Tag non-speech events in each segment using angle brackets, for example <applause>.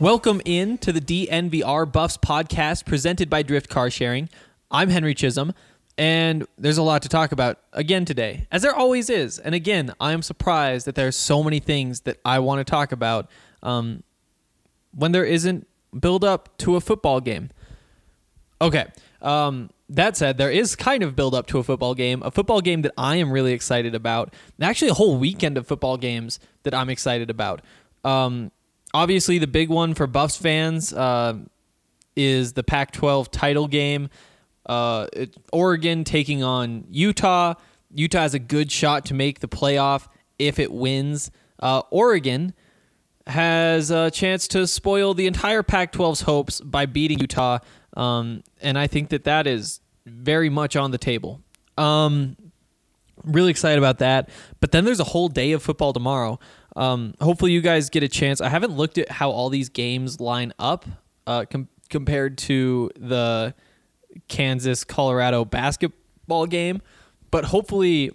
Welcome in to the DNVR Buffs podcast presented by Drift Car Sharing. I'm Henry Chisholm, and there's a lot to talk about again today, as there always is. And again, I am surprised that there's so many things that I want to talk about um, when there isn't build up to a football game. Okay. Um, that said, there is kind of build up to a football game, a football game that I am really excited about, and actually a whole weekend of football games that I'm excited about. Um, obviously, the big one for Buffs fans uh, is the Pac 12 title game. Uh, it, Oregon taking on Utah. Utah has a good shot to make the playoff if it wins. Uh, Oregon has a chance to spoil the entire Pac 12's hopes by beating Utah. Um, and I think that that is very much on the table. Um, really excited about that. But then there's a whole day of football tomorrow. Um, hopefully, you guys get a chance. I haven't looked at how all these games line up uh, com- compared to the Kansas Colorado basketball game, but hopefully,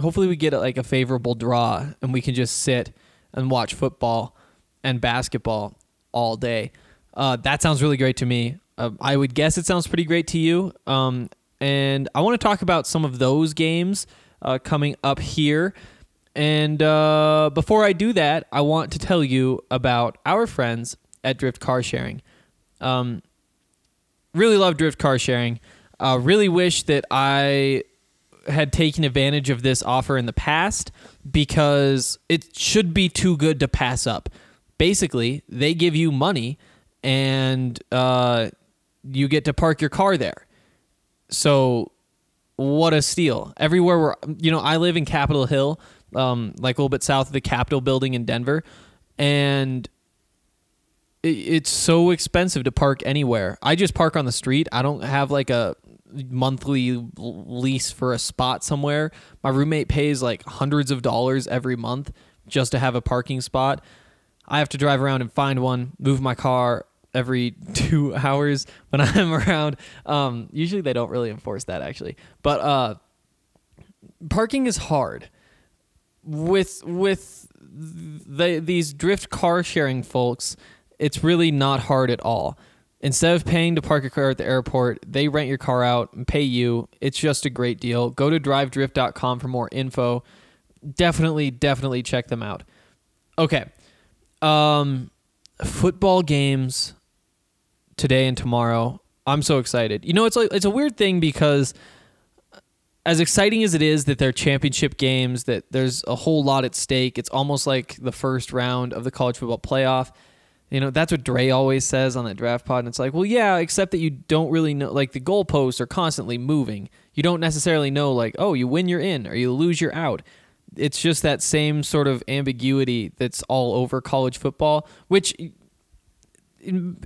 hopefully we get like a favorable draw and we can just sit and watch football and basketball all day. Uh, that sounds really great to me. Uh, I would guess it sounds pretty great to you. Um, and I want to talk about some of those games uh, coming up here. And uh, before I do that, I want to tell you about our friends at Drift Car Sharing. Um, really love Drift Car Sharing. Uh, really wish that I had taken advantage of this offer in the past because it should be too good to pass up. Basically, they give you money and uh, you get to park your car there. So, what a steal! Everywhere where you know, I live in Capitol Hill, um, like a little bit south of the Capitol building in Denver, and it, it's so expensive to park anywhere. I just park on the street. I don't have like a monthly lease for a spot somewhere. My roommate pays like hundreds of dollars every month just to have a parking spot. I have to drive around and find one, move my car every <laughs> two hours when I'm around. Um, usually they don't really enforce that actually, but uh, parking is hard with with the, these drift car sharing folks, it's really not hard at all. Instead of paying to park your car at the airport, they rent your car out and pay you. It's just a great deal. Go to drivedrift.com for more info. Definitely, definitely check them out. Okay. Um football games today and tomorrow. I'm so excited. You know, it's like it's a weird thing because as exciting as it is that they're championship games, that there's a whole lot at stake. It's almost like the first round of the college football playoff. You know, that's what Dre always says on that draft pod. And it's like, well, yeah, except that you don't really know, like the goalposts are constantly moving. You don't necessarily know, like, oh, you win, you're in, or you lose, you're out. It's just that same sort of ambiguity that's all over college football, which it,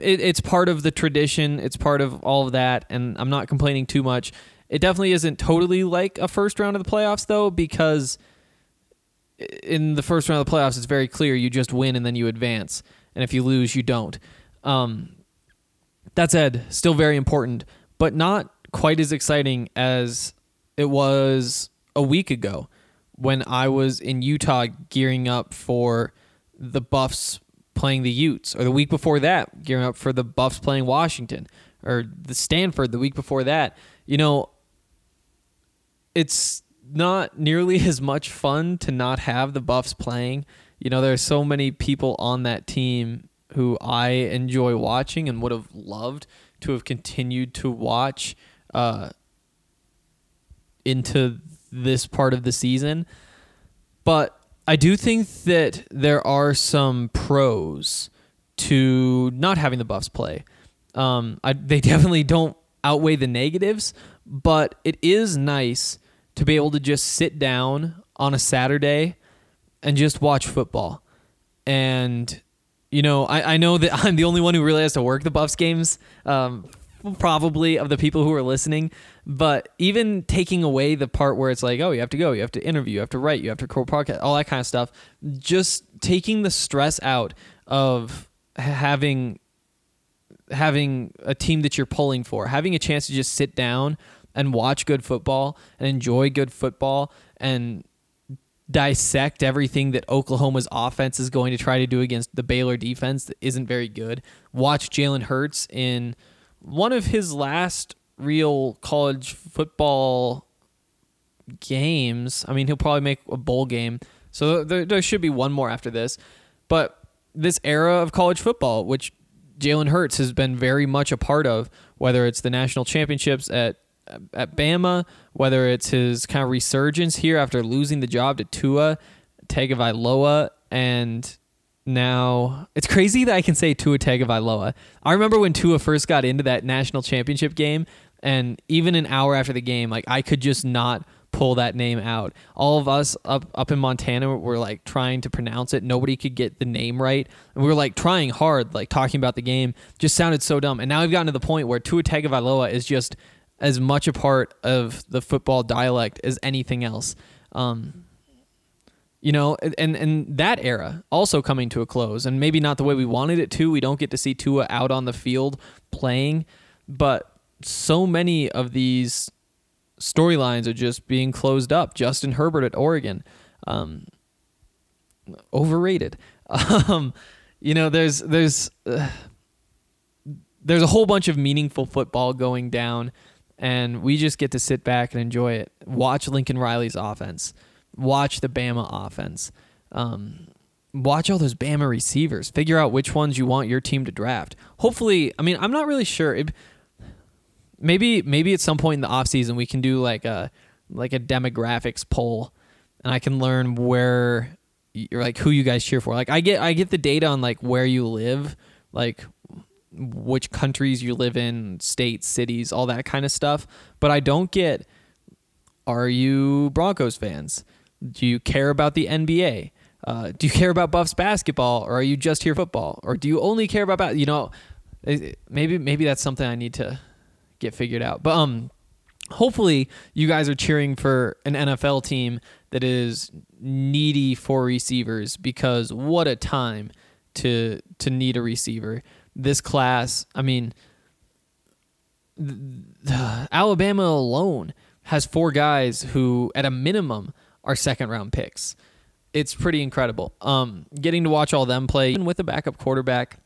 it's part of the tradition. It's part of all of that. And I'm not complaining too much. It definitely isn't totally like a first round of the playoffs, though, because in the first round of the playoffs, it's very clear you just win and then you advance. And if you lose, you don't. Um, that said, still very important, but not quite as exciting as it was a week ago when I was in Utah gearing up for the Buffs playing the Utes, or the week before that, gearing up for the Buffs playing Washington, or the Stanford the week before that. You know, it's not nearly <laughs> as much fun to not have the Buffs playing. You know, there are so many people on that team who I enjoy watching and would have loved to have continued to watch uh, into this part of the season. But I do think that there are some pros to not having the Buffs play. Um, I, they <laughs> definitely don't outweigh the negatives, but it is nice to be able to just sit down on a Saturday and just watch football. And, you know, I, I know that <laughs> I'm the only one who really has to work the Buffs games, um, probably of the people who are listening. But even taking away the part where it's like, oh, you have to go, you have to interview, you have to write, you have to record podcast, all that kind of stuff, just taking the stress out of having having a team that you're pulling for, having a chance to just sit down and watch good football and enjoy good football and dissect everything that Oklahoma's offense is going to try to do against the Baylor defense that isn't very good. Watch Jalen Hurts in one of his last real college football games. I mean, he'll probably make a bowl game. So there, there should be one more after this. But this era of college football, which Jalen Hurts has been very much a part of, whether it's the national championships at at Bama, whether it's his kind of resurgence here after losing the job to Tua Tagovailoa, and now it's crazy that I can say Tua Tagovailoa. I remember when Tua first got into that national championship game, and even an hour after the game, like I could just not pull that name out. All of us up up in Montana were like trying to pronounce it. Nobody could get the name right. And we were like trying hard, like talking about the game. Just sounded so dumb. And now we've gotten to the point where Tua Tagovailoa is just as much a part of the football dialect as anything else. Um, you know, and and that era also coming to a close, and maybe not the way we wanted it to. We don't get to see Tua out on the field playing, but so many of these storylines are just being closed up. Justin Herbert at Oregon, um, overrated. <laughs> Um, you know, there's there's uh, there's a whole bunch of meaningful football going down, and we just get to sit back and enjoy it. Watch Lincoln Riley's offense. Watch the Bama offense. Um, watch all those Bama receivers. Figure out which ones you want your team to draft. Hopefully, I mean, I'm not really sure. It, maybe maybe at some point in the off season we can do like a like a demographics poll, and I can learn where you're like who you guys cheer for. Like I get I get the data on like where you live, like which countries you live in, states, cities, all that kind of stuff. But I don't get are you Broncos fans? Do you care about the NBA? Uh, do you <laughs> care about Buffs basketball, or are you just here football, or do you only care about you know? Maybe maybe that's something I need to get figured out. But um, hopefully you guys are cheering for an NFL team that is needy for receivers because what a time to to need a receiver. This class, I mean, Alabama alone has four guys who, at a minimum, are second round picks. It's pretty incredible. Um, getting to watch all them play, even with a backup quarterback,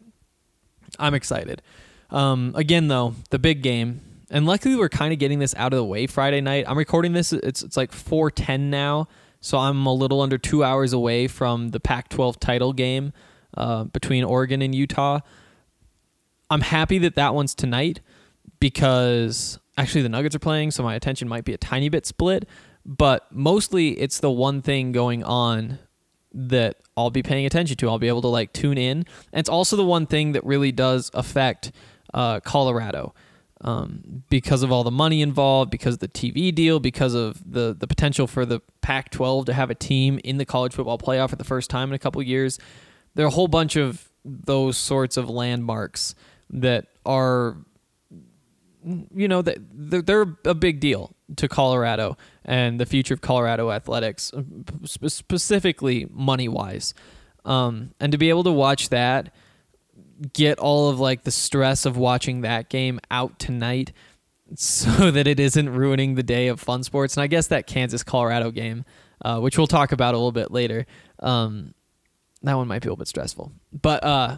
I'm excited. Um, again, though, the big game, and luckily we're kind of getting this out of the way Friday night. I'm recording this. It's it's like 4:10 now, so I'm a little under two hours away from the Pac-12 title game uh, between Oregon and Utah. I'm happy that that one's tonight because actually the Nuggets are playing, so my attention might be a tiny bit split. But mostly it's the one thing going on that I'll be paying attention to. I'll be able to like tune in. And it's also the one thing that really does affect uh, Colorado um, because of all the money involved, because of the TV deal, because of the the potential for the Pac-12 to have a team in the college football playoff for the first time in a couple years. There are a whole bunch of those sorts of landmarks that are, you know, that they're a big deal to Colorado and the future of Colorado athletics, specifically money wise. Um, and to be able to watch that get all of like the stress of watching that game out tonight <laughs> so that it isn't ruining the day of fun sports. And I guess that Kansas Colorado game, uh, which we'll talk about a little bit later, um, that one might be a little bit stressful. But uh,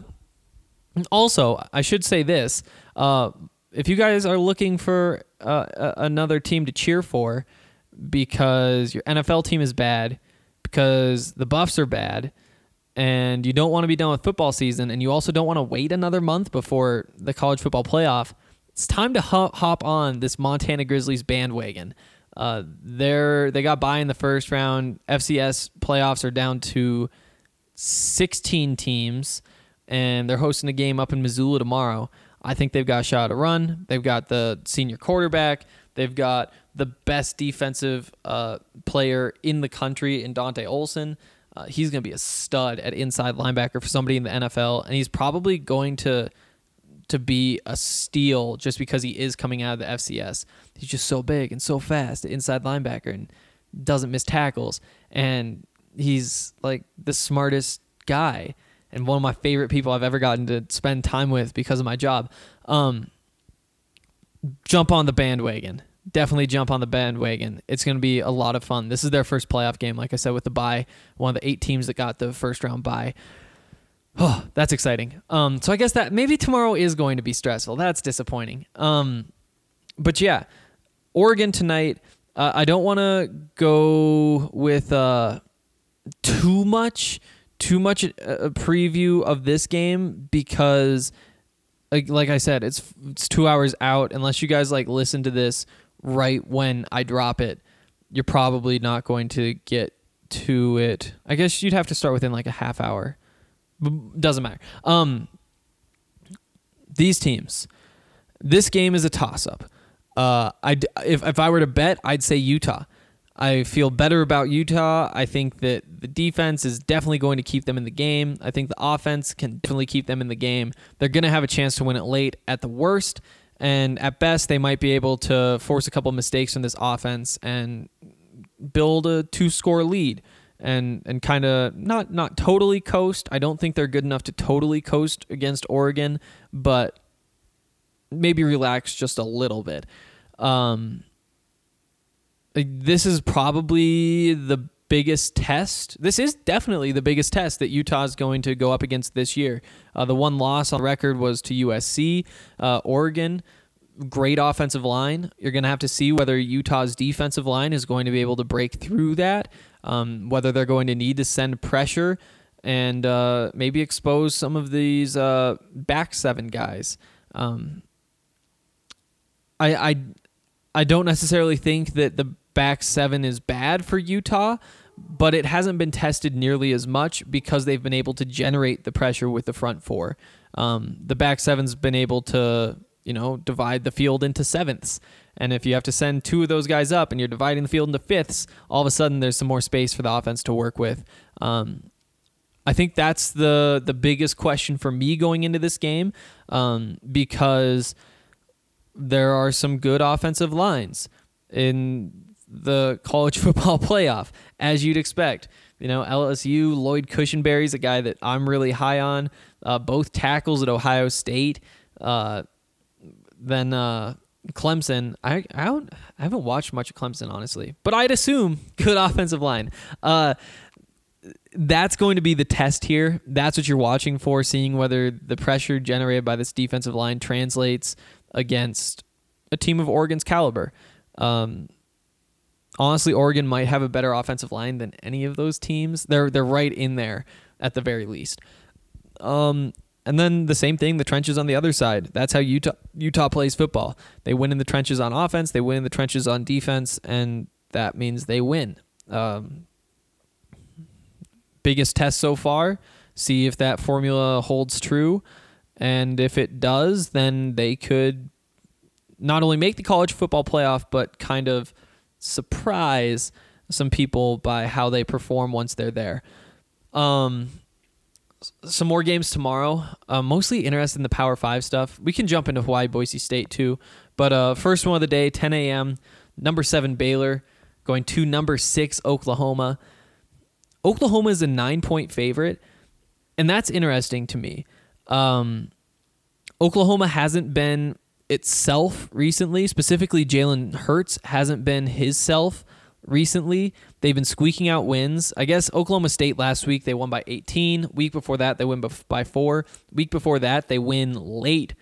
also, I should say this: uh, if you guys are looking for uh, another team to cheer for because your NFL team is bad, because the Buffs are bad, and you don't want to be done with football season, and you also don't want to wait another month before the college football playoff, it's time to hop, on this Montana Grizzlies bandwagon. Uh, they're they got by in the first round. FCS playoffs are down to 16 teams, and they're hosting a game up in Missoula tomorrow. I think they've got a shot a run. They've got the senior quarterback. They've got the best defensive uh, player in the country in Dante Olson. Uh, he's going to be a stud at inside linebacker for somebody in the NFL, and he's probably going to to be a steal just because he is coming out of the FCS. He's just so big and so fast, inside linebacker, and doesn't miss tackles. And he's like the smartest guy and one of my favorite people I've ever gotten to spend time with because of my job. Um, jump on the bandwagon. Definitely jump on the bandwagon. It's going to be a lot of fun. This is their first playoff game, like I said, with the bye. One of the eight teams that got the first round bye. <sighs> Oh, that's exciting. Um, so I guess that maybe tomorrow is going to be stressful. That's disappointing. Um, but yeah, Oregon tonight. Uh, I don't want to go with uh, too much, too much a preview of this game because, like, I said, it's it's two hours out. Unless you guys like listen to this right when I drop it, you're probably not going to get to it. I guess you'd have to start within like a half hour. Doesn't matter. Um, these teams. This game is a toss up. Uh, I if if I were to bet, I'd say Utah. I feel better about Utah. I think that the defense is definitely going to keep them in the game. I think the offense can definitely keep them in the game. They're going to have a chance to win it late at the worst, and at best, they might be able to force a couple mistakes from this offense and build a two score lead and and kind of not not totally coast. I don't think they're good enough to totally coast against Oregon, but maybe relax just a little bit. Um, like, this is probably the biggest test. This is definitely the biggest test that Utah is going to go up against this year. Uh, the one loss on record was to USC. Uh, Oregon, great offensive line. You're going to have to see whether Utah's defensive line is going to be able to break through that, um, whether they're going to need to send pressure and uh, maybe expose some of these uh, back seven guys. Um, I, I I don't necessarily think that the back seven is bad for Utah, but it hasn't been tested nearly as much because they've been able to generate the pressure with the front four. Um, the back seven's been able to you know divide the field into sevenths, and if you have to send two of those guys up and you're dividing the field into fifths, all of a sudden there's some more space for the offense to work with. Um, I think that's the the biggest question for me going into this game um, because there are some good offensive lines in the college <laughs> football playoff, as you'd expect. You know, LSU, Lloyd Cushenberry's a guy that I'm really high on. Uh, both tackles at Ohio State. Uh, then uh, Clemson. I I, don't, I haven't watched much of Clemson honestly, but I'd assume <laughs> good offensive line. Uh, that's going to be the test here. That's what you're watching for, seeing whether the pressure generated by this defensive line translates against a team of Oregon's caliber. Um, honestly, Oregon might have a better offensive line than any of those teams. They're they're right in there at the very least. Um, and then the same thing, the trenches on the other side. That's how Utah Utah plays football. They win in the trenches on offense. They win in the trenches on defense, and that means they win. Um, biggest test so far. See if that formula holds true. And if it does, then they could not only make the college football playoff, but kind of surprise some people by how they perform once they're there. Um, some more games tomorrow. Uh, mostly interested in the Power Five stuff. We can jump into Hawaii, Boise State too. But uh, first one of the day, 10 a.m. Number seven Baylor going to number six Oklahoma. Oklahoma is a nine point favorite, and that's interesting to me. Um, Oklahoma hasn't been itself recently. Specifically, Jalen Hurts hasn't been his self recently. They've been squeaking out wins. I guess Oklahoma State last week they won by 18. Week before that they win by four. Week before that they win late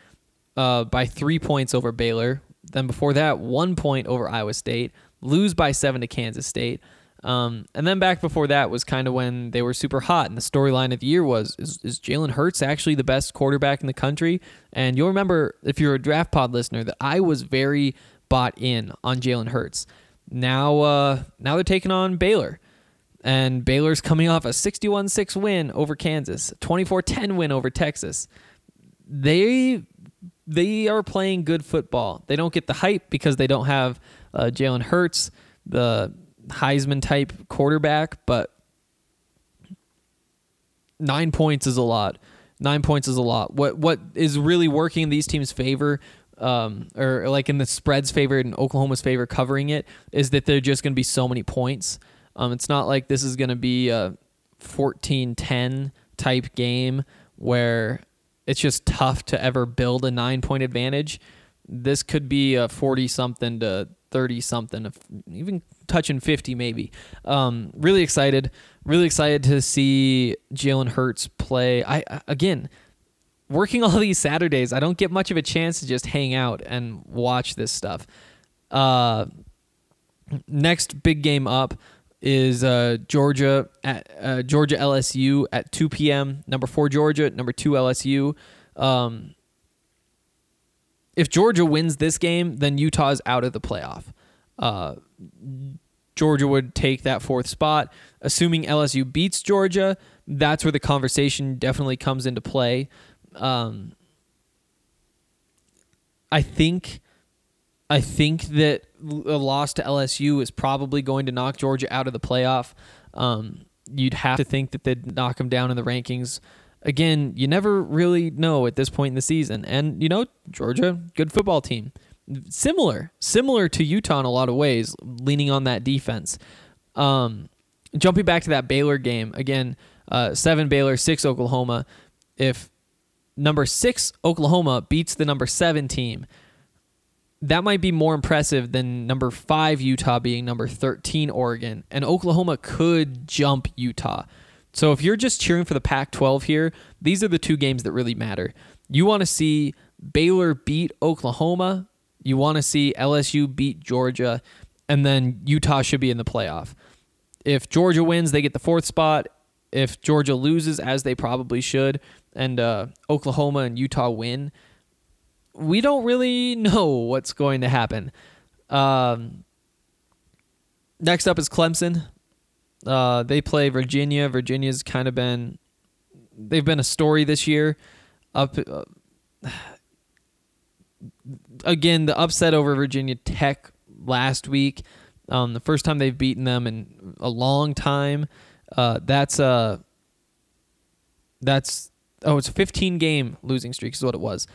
uh, by three points over Baylor. Then before that, one point over Iowa State. Lose by seven to Kansas State. Um, and then back before that was kind of when they were super hot, and the storyline of the year was is, is Jalen Hurts actually the best quarterback in the country? And you'll remember if you're a draft pod listener that I was very bought in on Jalen Hurts. Now, uh, now they're taking on Baylor, and Baylor's coming off a 61-6 win over Kansas, 24-10 win over Texas. They they are playing good football. They don't get the hype because they don't have uh, Jalen Hurts, the Heisman type quarterback, but nine points is a lot. Nine points is a lot. What what is really working in these teams' favor, um, or like in the spread's favor and Oklahoma's favor, covering it is that they're just going to be so many points. Um, it's not like this is going to be a 14-10 type game where it's just tough to ever build a nine point advantage. This could be a 40 something to 30 something, even touching 50 maybe. Um, really excited. Really excited to see Jalen Hurts play. I again, working <laughs> all these Saturdays, I don't get much of a chance to just hang out and watch this stuff. Uh, next big game up is uh, Georgia at uh, Georgia LSU at 2 p.m. Number four Georgia, number two LSU. Um, if Georgia wins this game, then Utah's out of the playoff. Uh, Georgia would take that fourth spot. Assuming LSU beats Georgia, that's where the conversation definitely comes into play. Um, I think, I think that a loss to LSU is probably going to knock Georgia out of the playoff. Um, you'd have to think that they'd knock them down in the rankings. Again, you never really know at this point in the season. And, you know, Georgia, good football team. Similar, similar to Utah in a lot of ways, leaning on that defense. Um, jumping back to that Baylor game, again, uh, seven Baylor, six Oklahoma. If number six Oklahoma beats the number seven team, that might be more impressive than number five Utah being number 13 Oregon. And Oklahoma could jump Utah. So if you're just cheering for the Pac 12 here, these are the two games that really matter. You want to see Baylor beat Oklahoma, you want to see LSU beat Georgia, and then Utah should be in the playoff. If Georgia wins, they get the fourth spot. If Georgia loses, as they probably should, and uh, Oklahoma and Utah win, we don't really <laughs> know what's going to happen. Um, next up is Clemson. Uh, they play Virginia. Virginia's kind of been they've been a story this year. Up uh, again, the upset over Virginia Tech last week. Um, the first time they've beaten them in a long time. Uh, that's uh that's oh, it's a 15 game losing streak is what it was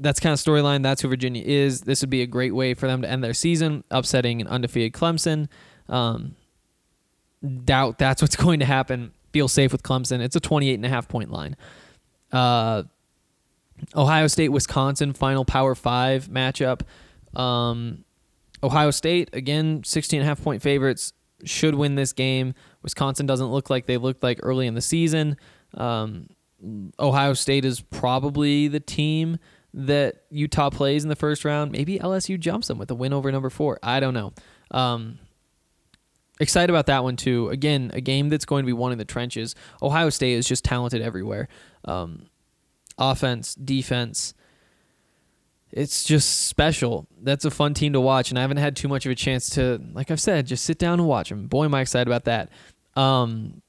that's kind of storyline. That's who Virginia is. This would be a great way for them to end their season, upsetting an undefeated Clemson. Um, doubt that's what's <laughs> going to happen. Feel safe with Clemson. It's a 28 and a half point line. Uh, Ohio State, Wisconsin, final Power Five matchup. Um, Ohio State, again, 16 and a half point favorites, should win this game. Wisconsin doesn't look like they looked like early in the season. Um, Ohio State is probably the team that Utah plays in the first round. Maybe LSU jumps them with a win over number four. I don't know. Um, excited about that one too. Again, a game that's going to be won in the trenches. Ohio State is just talented everywhere. Um, offense, defense. It's just special. That's a fun team to watch, and I haven't had too much of a chance to, like I've said, just sit down and watch them. Boy, am I excited about that. Um,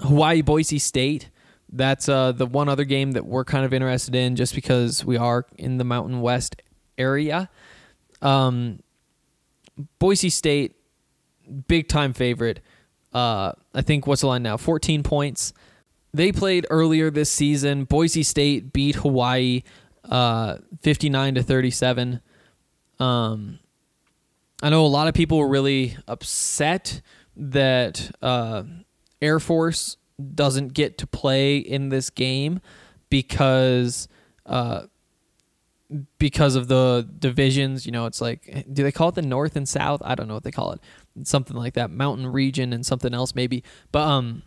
Hawaii, Boise State that's uh, the one other game that we're kind of interested in just because we are in the Mountain West area. Um, Boise State, big time favorite. Uh, I think what's the line now? 14 points. They played earlier this season. Boise State beat Hawaii uh, 59 to 37. Um, I know a lot of people were really upset that uh, Air Force doesn't get to play in this game because uh, because of the divisions. You know, it's like do they call it the North and South? I don't know what they call it. Something like that, Mountain Region and something else maybe. But um,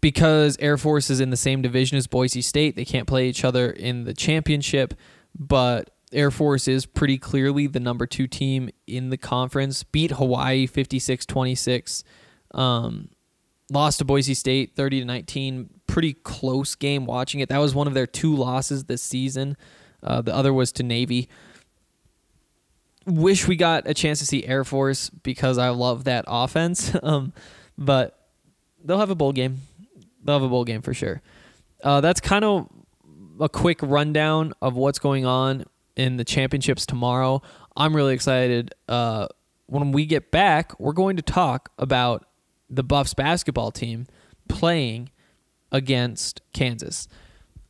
because Air Force is in the same division as Boise State, they can't play each other in the championship. But Air Force is pretty clearly the number two team in the conference. Beat Hawaii 56 26. Um, lost to Boise State 30 to 19. Pretty close game watching it. That was one of their two losses this season. Uh, the other was to Navy. Wish we got a chance to see Air Force because I love that <laughs> offense. um, but they'll have a bowl game. They'll have a bowl game for sure. Uh, that's kind of a quick rundown of what's going on in the championships tomorrow. I'm really excited. Uh, when we get back, we're going to talk about the Buffs basketball team playing against Kansas.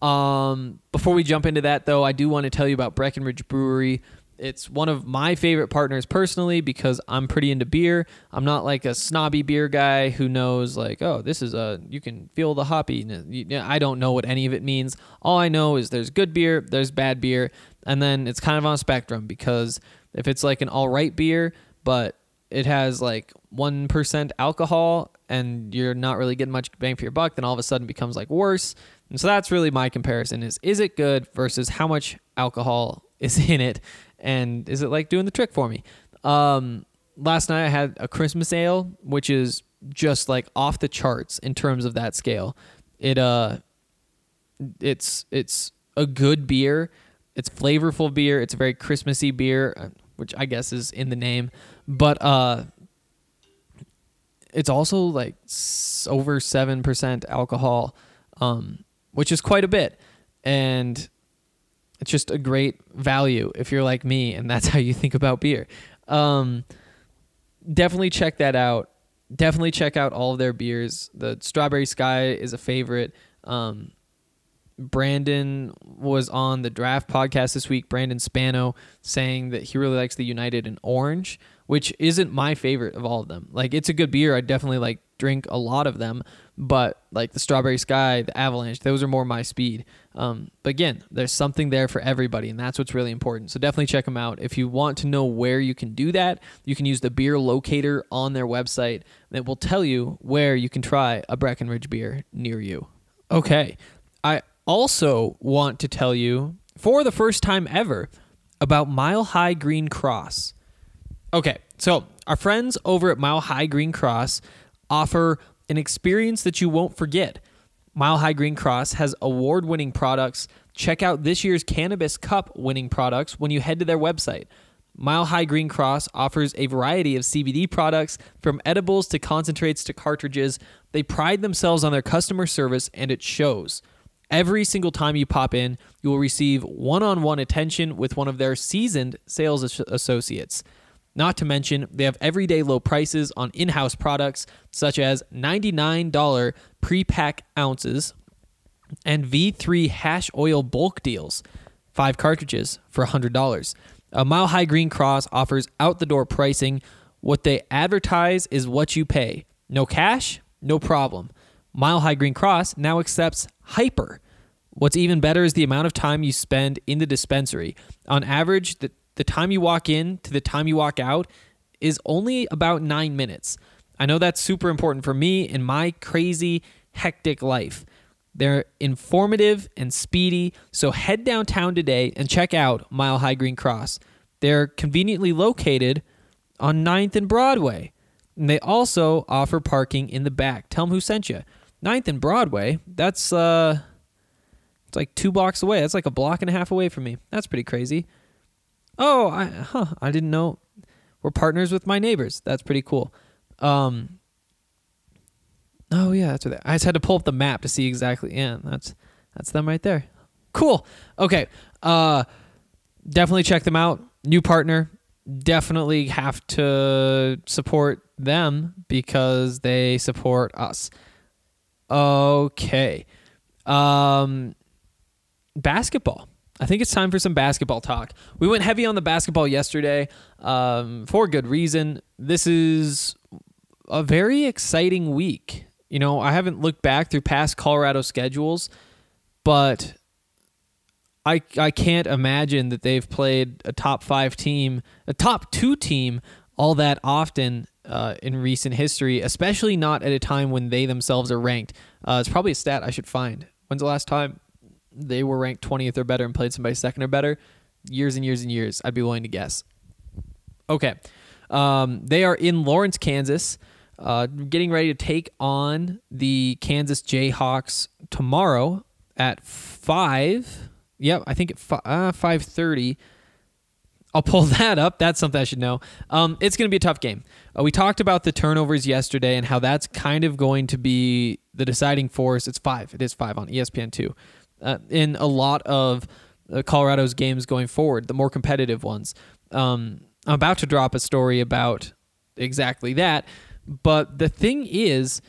Um, before we jump into that, though, I do want to tell you about Breckenridge Brewery. It's one of my favorite partners personally because I'm pretty into beer. I'm not like a snobby beer guy who knows like, oh, this is a you can feel the hoppy. I don't know what any of it means. All I know is there's good beer, there's bad beer, and then it's kind of on a spectrum because if it's like an all right beer, but it has like 1% alcohol and you're not really getting much bang for your buck, then all of a sudden it becomes like worse. And so that's really my comparison is is it good versus how much alcohol is <laughs> in it and is it like doing the trick for me? Um, last night I had a Christmas ale, which is just like off the charts in terms of that scale. It uh it's it's a good beer. It's flavorful beer. It's a very Christmassy beer, uh, which I guess is in the name. But uh it's also like over 7% alcohol, um, which is quite a bit. And it's just a great value if you're like me and that's <laughs> how you think about beer. Um, definitely check that out. Definitely check out all of their beers. The Strawberry Sky is a favorite. Um, Brandon was on the draft podcast this week, Brandon Spano, saying that he really likes the United and Orange, which isn't my favorite of all of them. Like it's a good beer. I definitely like drink a lot of them, but like the Strawberry Sky, the Avalanche, those are more my speed. Um, but again, there's something there for everybody, and that's what's really important. So definitely check them out. If you want to know where you can do that, you can use the beer locator on their website. That will tell you where you can try a Breckenridge beer near you. Okay, I also want to tell you for the first time ever about Mile High Green Cross. Okay, so our friends over at Mile High Green Cross offer an experience that you won't forget. Mile High Green Cross has award winning products. Check out this year's Cannabis Cup winning products when you head to their website. Mile High Green Cross offers a variety of CBD products from edibles to concentrates to cartridges. They pride themselves on their customer service and it shows. Every single time you pop in, you will receive one on one attention with one of their seasoned sales associates. Not to mention, they have everyday low prices on in house products such as $99 pre pack ounces and V3 hash oil bulk deals, five cartridges for $100. A Mile High Green Cross offers out the door pricing. What they advertise is what you pay. No cash, no problem. Mile High Green Cross now accepts Hypur. What's even better is the amount of time you spend in the dispensary. On average, the, the time you walk in to the time you walk out is only about nine minutes. I know that's super important for me in my crazy, hectic life. They're informative and speedy, so head downtown today and check out Mile High Green Cross. They're conveniently located on 9th and Broadway. And they also offer parking in the back. Tell them who sent you. 9th and Broadway, that's uh it's like 2 blocks away. That's like a block and a half away from me. That's pretty crazy. Oh, I huh, I didn't know we're partners with my neighbors. That's pretty cool. Um Oh yeah, that's what I just had to pull up the map to see exactly. Yeah, that's that's them right there. Cool. Okay. Uh definitely check them out. New partner. Definitely have to support them because they support us. Okay. Um basketball. I think it's time for some basketball talk. We went heavy on the basketball yesterday um, for good reason. This is a very exciting week. You know, I haven't looked back through past Colorado schedules, but I I can't imagine that they've played a top five team, a top two team, all that often uh, in recent history, especially not at a time when they themselves are ranked. Uh, it's probably a stat I should find. When's the last time they were ranked 20th or better and played somebody second or better? years and years and years. I'd be willing to guess. Okay, um, they are in Lawrence, Kansas, uh, getting ready to take on the Kansas Jayhawks tomorrow at five. Yep, I think at uh, five thirty. I'll pull <laughs> that up. That's something I should know. Um, it's going to be a tough game. Uh, we talked about the turnovers yesterday and how that's kind of going to be the deciding force. It's five. It is five on ESPN two. Uh, in a lot of uh, Colorado's games going forward, the more competitive ones. Um, I'm about to drop a story about exactly that. But the thing is,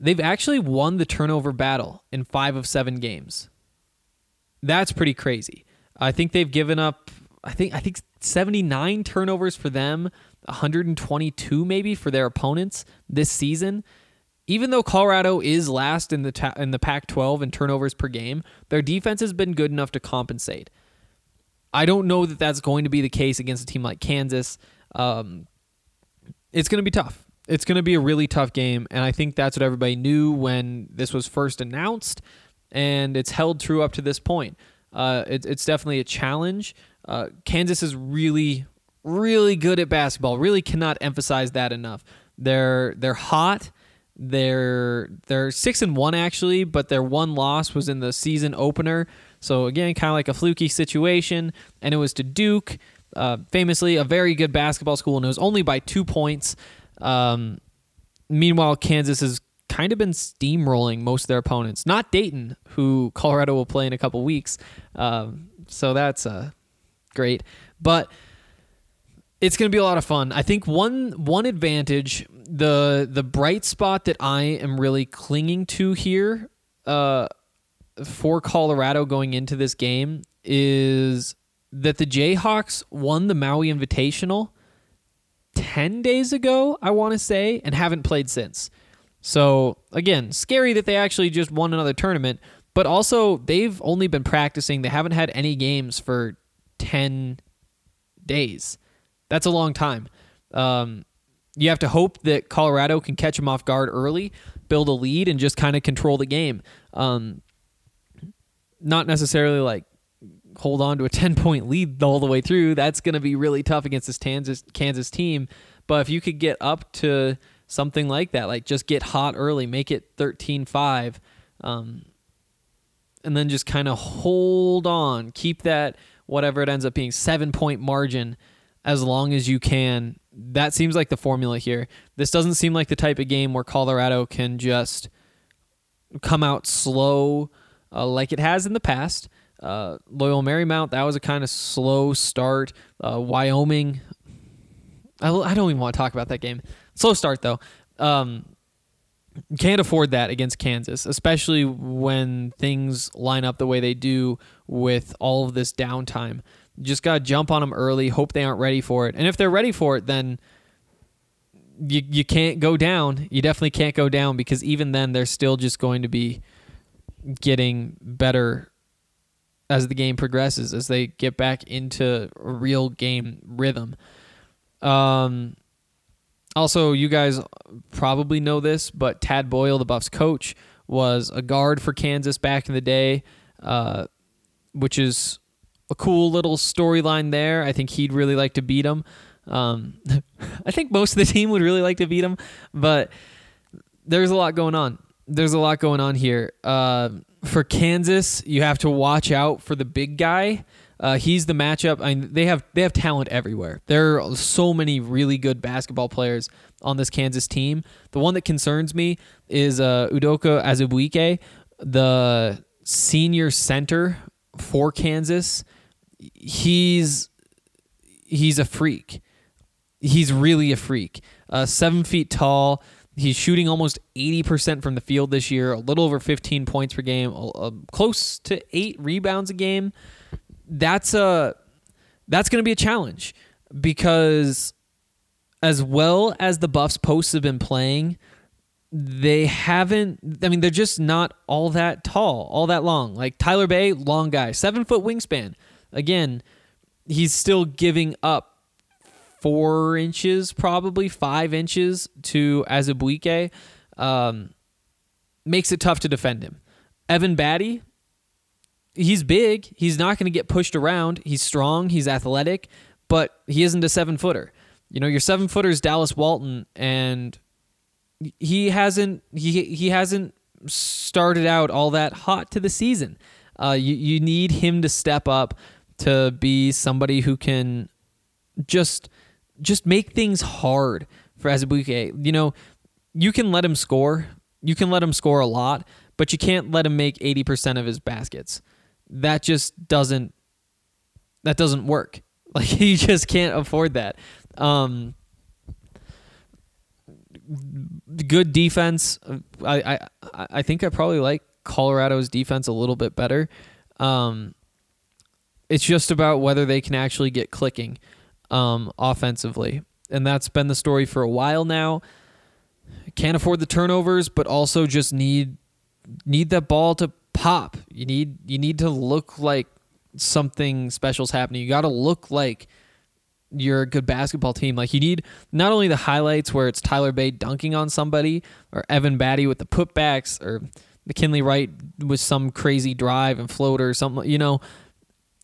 they've actually won the turnover battle in five of seven games. That's pretty crazy. I think they've given up. I think I think 79 turnovers for them, 122 maybe for their opponents this season. Even though Colorado is last in the ta- in the Pac-12 in turnovers per game, their defense has been good enough to compensate. I don't know that that's going to be the case against a team like Kansas. Um, it's going to be tough. It's going to be a really tough game, and I think that's what everybody knew when this was first announced, and it's held true up to this point. Uh, it, it's definitely a challenge. Uh, Kansas is really, really good at basketball. Really cannot emphasize that enough. They're they're hot. They're they're six and one actually, but their one loss was in the season opener. So again, kind of like a fluky situation, and it was to Duke, uh, famously a very good basketball school, and it was only by two points. Um, meanwhile, Kansas has kind of been steamrolling most of their opponents. Not Dayton, who Colorado will play in a couple weeks. Um, so that's uh, great, but it's going to be a lot of fun. I think one one advantage, the the bright spot that I am really clinging to here, uh, for Colorado going into this game is that the Jayhawks won the Maui Invitational 10 days ago, I want to say, and haven't played since. So, again, scary that they actually just won another tournament, but also they've only been practicing. They haven't had any games for 10 days. That's a long time. Um, you have to hope that Colorado can catch them off guard early, build a lead, and just kind of control the game. Um, not necessarily like hold on to a <laughs> 10 point lead all the way through. That's going to be really tough against this Kansas, Kansas team. But if you could get up to something like that, like just get hot early, make it 13 5, um, and then just kind of hold on, keep that whatever it ends up being seven point margin as long as you can. That seems like the formula here. This doesn't seem like the type of game where Colorado can just come out slow uh, like it has in the past. Uh, Loyola Marymount, that was a kind of slow start. Uh, Wyoming, I, I don't even want to talk about that game. Slow start, though. Um, can't afford that against Kansas, especially when things line up the way they do with all of this downtime. Just got to jump on them early, hope they aren't ready for it. And if they're ready for it, then you, you can't go down. You definitely can't go down because even then, they're still just going to be getting better as the game progresses, as they get back into a real game rhythm. Um, also, you guys probably know this, but Tad Boyle, the Buffs coach, was a guard for Kansas back in the day, uh, which is a cool little storyline there. I think he'd really like to beat him. Um, <laughs> I think most of the team would really like to beat him, but there's a lot going on. There's a lot going on here. Uh, for Kansas, you have to watch out for the big guy. Uh, he's the matchup. I mean, they have they have talent everywhere. There are so many really good basketball players on this Kansas team. The one that concerns me is uh, Udoka Azubuike, the senior center for Kansas. He's he's a freak. He's really a freak. Uh, seven feet tall. He's shooting almost 80% from the field this year, a little over 15 points per game, uh, close to eight rebounds a game. That's a that's going to be a challenge because as well as the Buffs posts have been playing, they haven't. I mean, they're just not all that tall, all that long. Like Tyler Bey, long guy, seven foot wingspan. Again, he's still giving up four inches, probably five inches to Azubuike. Um, makes it tough to defend him. Evan Battey, he's big. He's not going to get pushed around. He's strong. He's athletic, but he isn't a seven footer. You know, your seven footer is Dallas Walton, and he hasn't he he hasn't started out all that hot to the season. Uh, you you need him to step up to be somebody who can just just make things hard for Azubuike. You know, you can let him score. You can let him score a lot, but you can't let him make 80% of his baskets. That just doesn't that doesn't work. <laughs> Like he just can't afford that. Um good defense. I I I think I probably like Colorado's defense a little bit better. Um it's just about whether they can actually get clicking um, offensively. And that's been the story for a while now. Can't afford the turnovers, but also just need need that ball to pop. You need you need to look like something special's happening. You got to look like you're a good basketball team. Like you need not only the highlights where it's Tyler Bey dunking on somebody or Evan Battey with the putbacks or McKinley Wright with some crazy drive and floater or something, you know,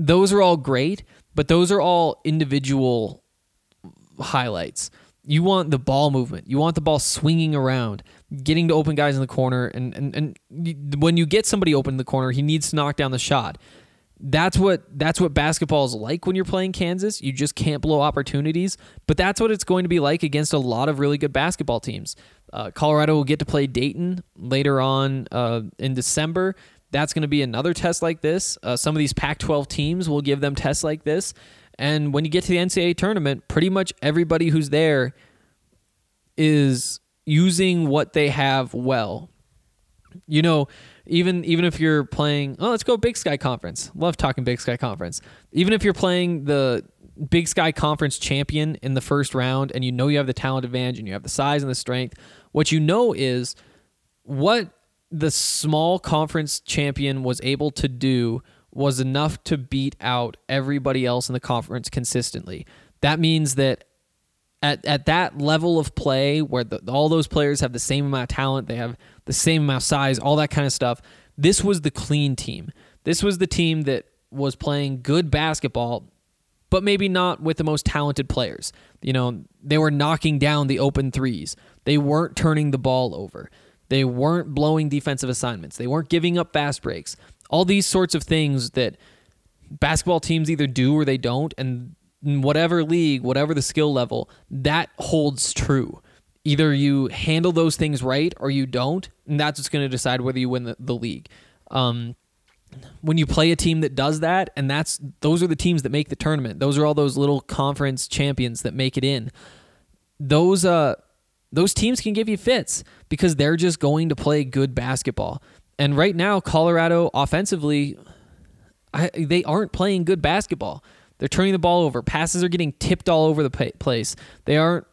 those are all great, but those are all individual highlights. You want the ball movement. You want the ball swinging around, getting to open guys in the corner. And, and, and when you get somebody open in the corner, he needs to knock down the shot. That's what that's what basketball is like when you're playing Kansas. You just can't blow opportunities, but that's what it's going to be like against a lot of really good basketball teams. Uh, Colorado will get to play Dayton later on uh, in December that's going to be another test like this. Uh, some of these Pac 12 teams will give them tests like this. And when you get to the NCAA tournament, pretty much everybody who's there is using what they have well. You know, even even if you're playing, oh, let's go Big Sky Conference. Love talking Big Sky Conference. Even if you're playing the Big Sky Conference champion in the first round and you know you have the talent advantage and you have the size and the strength, what you know is what the small conference champion was able to do was enough to beat out everybody else in the conference consistently. That means that at, at that level of play where the, all those players have the same amount of talent, they have the same amount of size, all that kind of stuff, this was the clean team. This was the team that was playing good basketball, but maybe not with the most talented players. You know, they were knocking down the open threes. They weren't turning the ball over. They weren't blowing defensive assignments. They weren't giving up fast breaks. All these sorts of things that basketball teams either do or they don't. And whatever league, whatever the skill level, that holds true. Either you handle those things right or you don't. And that's what's going to decide whether you win the, the league. Um, when you play a team that does that, and that's those are the teams that make the tournament. Those are all those little conference champions that make it in. Those uh those teams can give you fits because they're just going to play good basketball. And right now, Colorado offensively, I, they aren't playing good basketball. They're turning the ball over. Passes are getting tipped all over the place. They aren't.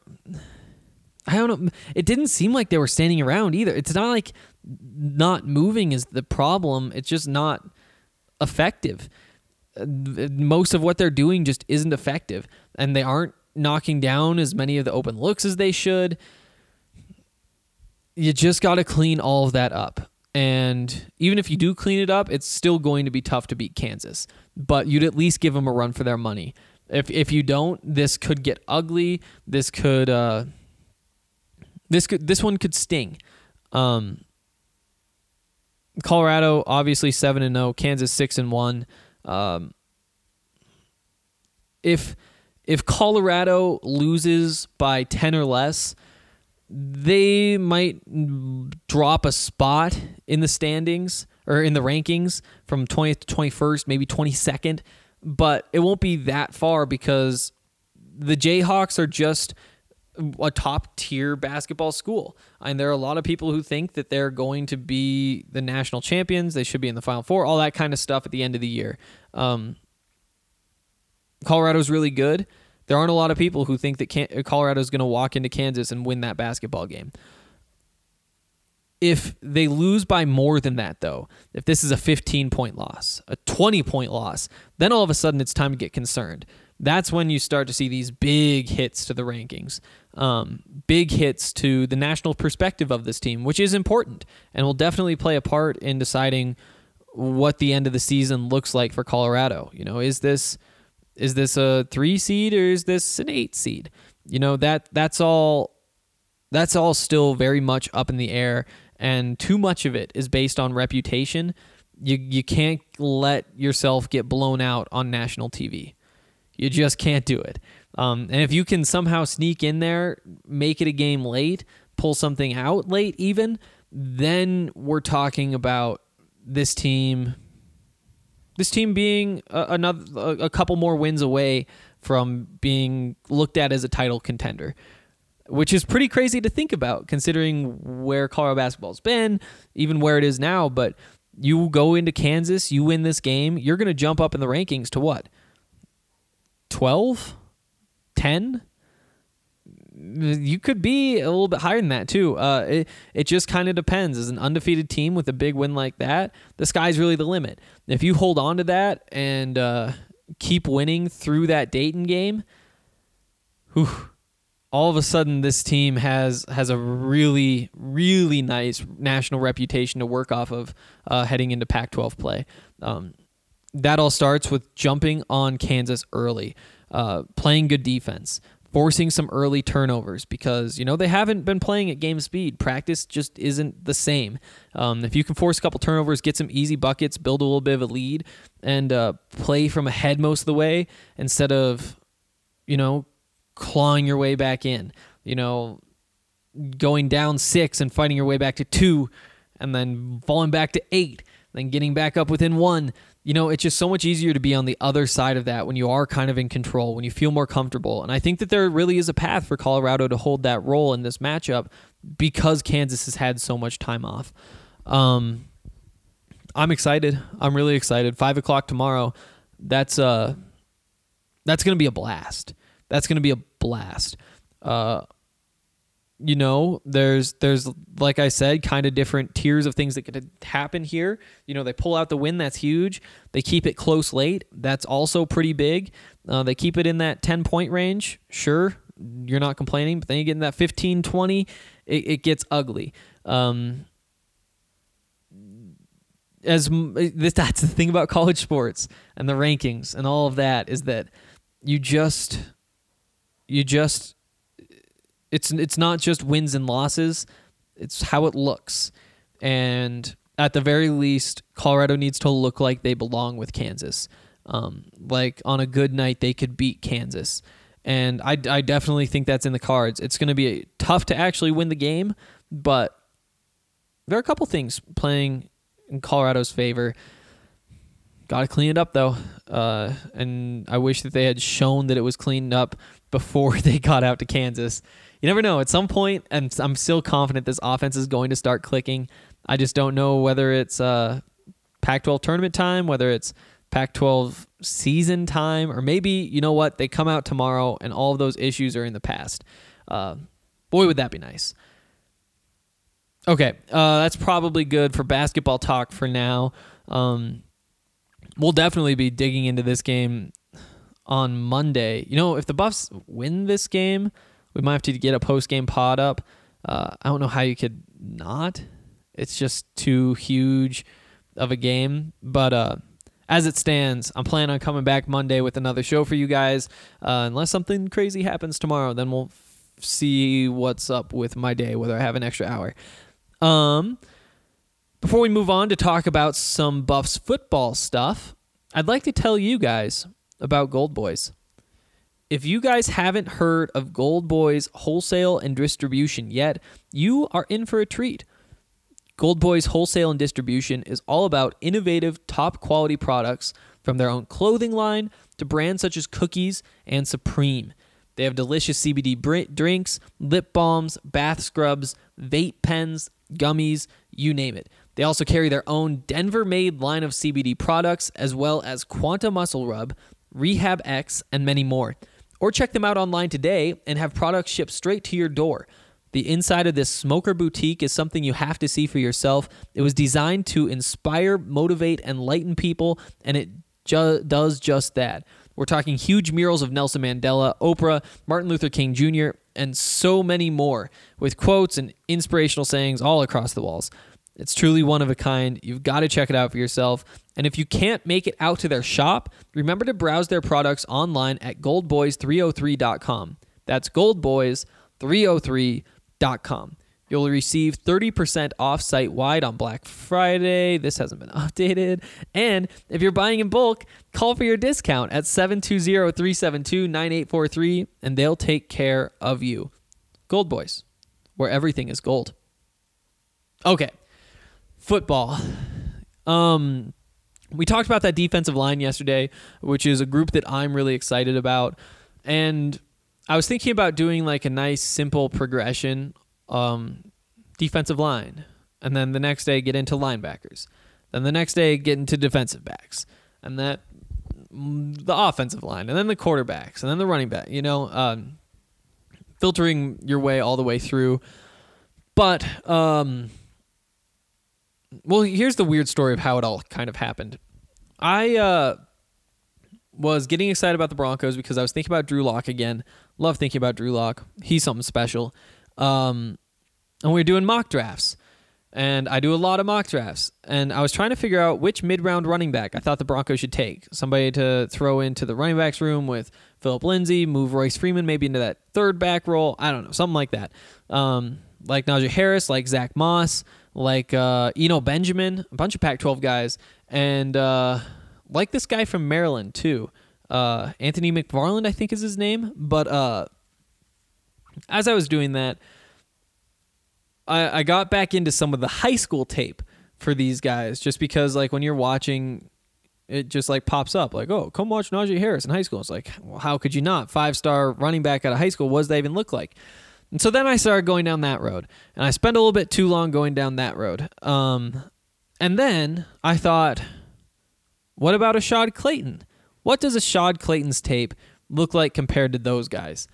I don't know. It didn't seem like they were standing around either. It's not like not moving is the problem. It's just not effective. Uh, most of what they're doing just isn't effective, and they aren't knocking down as many of the open looks as they should you just got to clean all of that up. And even if you do clean it up, it's still going to be tough to beat Kansas. But you'd at least give them a run for their money. If if you don't, this could get ugly. This could uh, this could this one could sting. Um, Colorado obviously seven and zero. Kansas six and one. Um, if if Colorado loses by ten or less, they might drop a spot in the standings or in the rankings from 20th to 21st, maybe 22nd, but it won't be that far because the Jayhawks are just a top tier basketball school. And there are a lot of people who think that they're going to be the national champions. They should be in the Final Four, all that kind of stuff at the end of the year. Um, Colorado's really good there aren't a lot of people who think that Colorado is going to walk into Kansas and win that basketball game. If they lose by more than that, though, if this is a 15 point loss, a 20 point loss, then all of a sudden it's time to get concerned. That's when you start to see these big hits to the rankings, um, big hits to the national perspective of this team, which is important and will definitely play a part in deciding what the end of the season looks like for Colorado. You know, is this is this a three seed or is this an eight seed? You know that that's all that's all still very much up in the air, and too much of it is based on reputation. You you can't let yourself get blown out on national TV. You just can't do it. Um, and if you can somehow sneak in there, make it a game late, pull something out late, even, then we're talking about this team. This team being a, another a, couple more wins away from being looked at as a title contender, which is pretty crazy to think about considering where Colorado basketball's been, even where it is now. But you go into Kansas, you win this game, you're going to jump up in the rankings to what? 12? 10? You could be a little bit higher than that too. Uh, it it just kind of depends. As an undefeated team with a big win like that, the sky's really the limit. If you hold on to that and uh, keep winning through that Dayton game, whew, all of a sudden this team has has a really really nice national reputation to work off of uh, heading into Pac-12 play. Um, that all starts with jumping on Kansas early, uh, playing good defense, forcing some early turnovers because you know they haven't been playing at game speed. Practice just isn't the same. Um, if you can force a couple turnovers, get some easy buckets, build a little bit of a lead, and uh, play from ahead most of the way instead of you know clawing your way back in. You know, going down six and fighting your way back to two, and then falling back to eight, then getting back up within one you know, it's just so much easier to be on the other side of that when you are kind of in control, when you feel more comfortable. And I think that there really is a path for Colorado to hold that role in this matchup because Kansas has had so much time off. Um, I'm excited. I'm really excited. Five o'clock tomorrow. That's uh, that's gonna be a blast. That's gonna be a blast. Uh, you know there's there's like i said kind of different tiers of things that could happen here. You know they pull out the win that's huge. They keep it close late that's also pretty big. Uh, they keep it in that 10 point range sure you're not complaining but then you get in that 15 20 it, it gets ugly. Um, as this that's the thing about college sports and the rankings and all of that is that you just you just it's it's not just wins and losses; it's how it looks. And at the very least, Colorado needs to look like they belong with Kansas. Um, like on a good night, they could beat Kansas, and I, I definitely think that's in the cards. It's going to be tough to actually win the game, but there are a couple things playing in Colorado's favor. Got to clean it up though, uh, and I wish that they had shown that it was cleaned up before <laughs> they got out to Kansas you never know. At some point, and I'm still confident this offense is going to start clicking. I just don't know whether it's uh, Pac-12 tournament time, whether it's Pac-12 season time, or maybe you know what? They come out tomorrow and all of those issues are in the past. Uh, boy, would that be nice. Okay, uh, that's probably good for basketball talk for now. Um, we'll definitely be digging into this game on Monday. You know, if the Buffs win this game, we might have to get a post game pod up. Uh, I don't know how you could not. It's just too huge of a game. But uh, as it stands, I'm planning on coming back Monday with another show for you guys. Uh, unless something crazy happens tomorrow, then we'll f- see what's up with my day, whether I have an extra hour. Um, before we move on to talk about some Buffs football stuff, I'd like to tell you guys about Gold Boys. If you guys haven't heard of Gold Boys wholesale and distribution yet, you are in for a treat. Gold Boys wholesale and distribution is all about innovative, top quality products from their own clothing line to brands such as Cookies and Supreme. They have delicious CBD br- drinks, lip balms, bath scrubs, vape pens, gummies, you name it. They also carry their own Denver made line of CBD products, as well as Quanta Muscle Rub, Rehab X, and many more or check them out online today and have products shipped straight to your door. The inside of this smoker boutique is something you have to see for yourself. It was designed to inspire, motivate, enlighten people, and it ju- does just that. We're talking huge murals of Nelson Mandela, Oprah, Martin Luther King Jr., and so many more, with quotes and inspirational sayings all across the walls. It's truly one of a kind. You've got to check it out for yourself. And if you can't make it out to their shop, remember to browse their products online at goldboys303.com. That's goldboys303.com. You'll receive 30% off site wide on Black Friday. This hasn't been <laughs> updated. And if you're buying in bulk, call for your discount at 720 372 9843 and they'll take care of you. Gold Boys, where everything is gold. Okay, football. Um, we talked about that defensive line yesterday, which is a group that I'm really excited about. And I was thinking about doing like a nice, simple progression um, defensive line, and then the next day get into linebackers, then the next day get into defensive backs, and that mm, the offensive line, and then the quarterbacks, and then the running back. You know, um, filtering your way all the way through. But um, well, here's the weird story of how it all kind of happened. I uh, was getting excited about the Broncos because I was thinking about Drew Lock again. Love thinking about Drew Lock. He's something special. Um, and we were doing mock drafts. And I do a lot of mock drafts. And I was trying to figure out which mid round running back I thought the Broncos should take. Somebody to throw into the running backs room with Phillip Lindsay, move Royce Freeman maybe into that third back role. I don't know, something like that. Um, like Najee Harris, like Zach Moss, like uh, Eno Benjamin, a bunch of Pac 12 guys. And uh, like this guy from Maryland, too. Uh, Anthony McFarland, I think is his name. But uh, as I was doing that, I, I got back into some of the high school tape for these guys just because like when you're watching it just like pops up like oh come watch Najee Harris in high school it's like well, how could you not five star running back out of high school what does that even look like and so then I started going down that road and I spent a little bit too long going down that road. Um, and then I thought what about Ashad Clayton? What does Ashad Clayton's tape look like compared to those guys?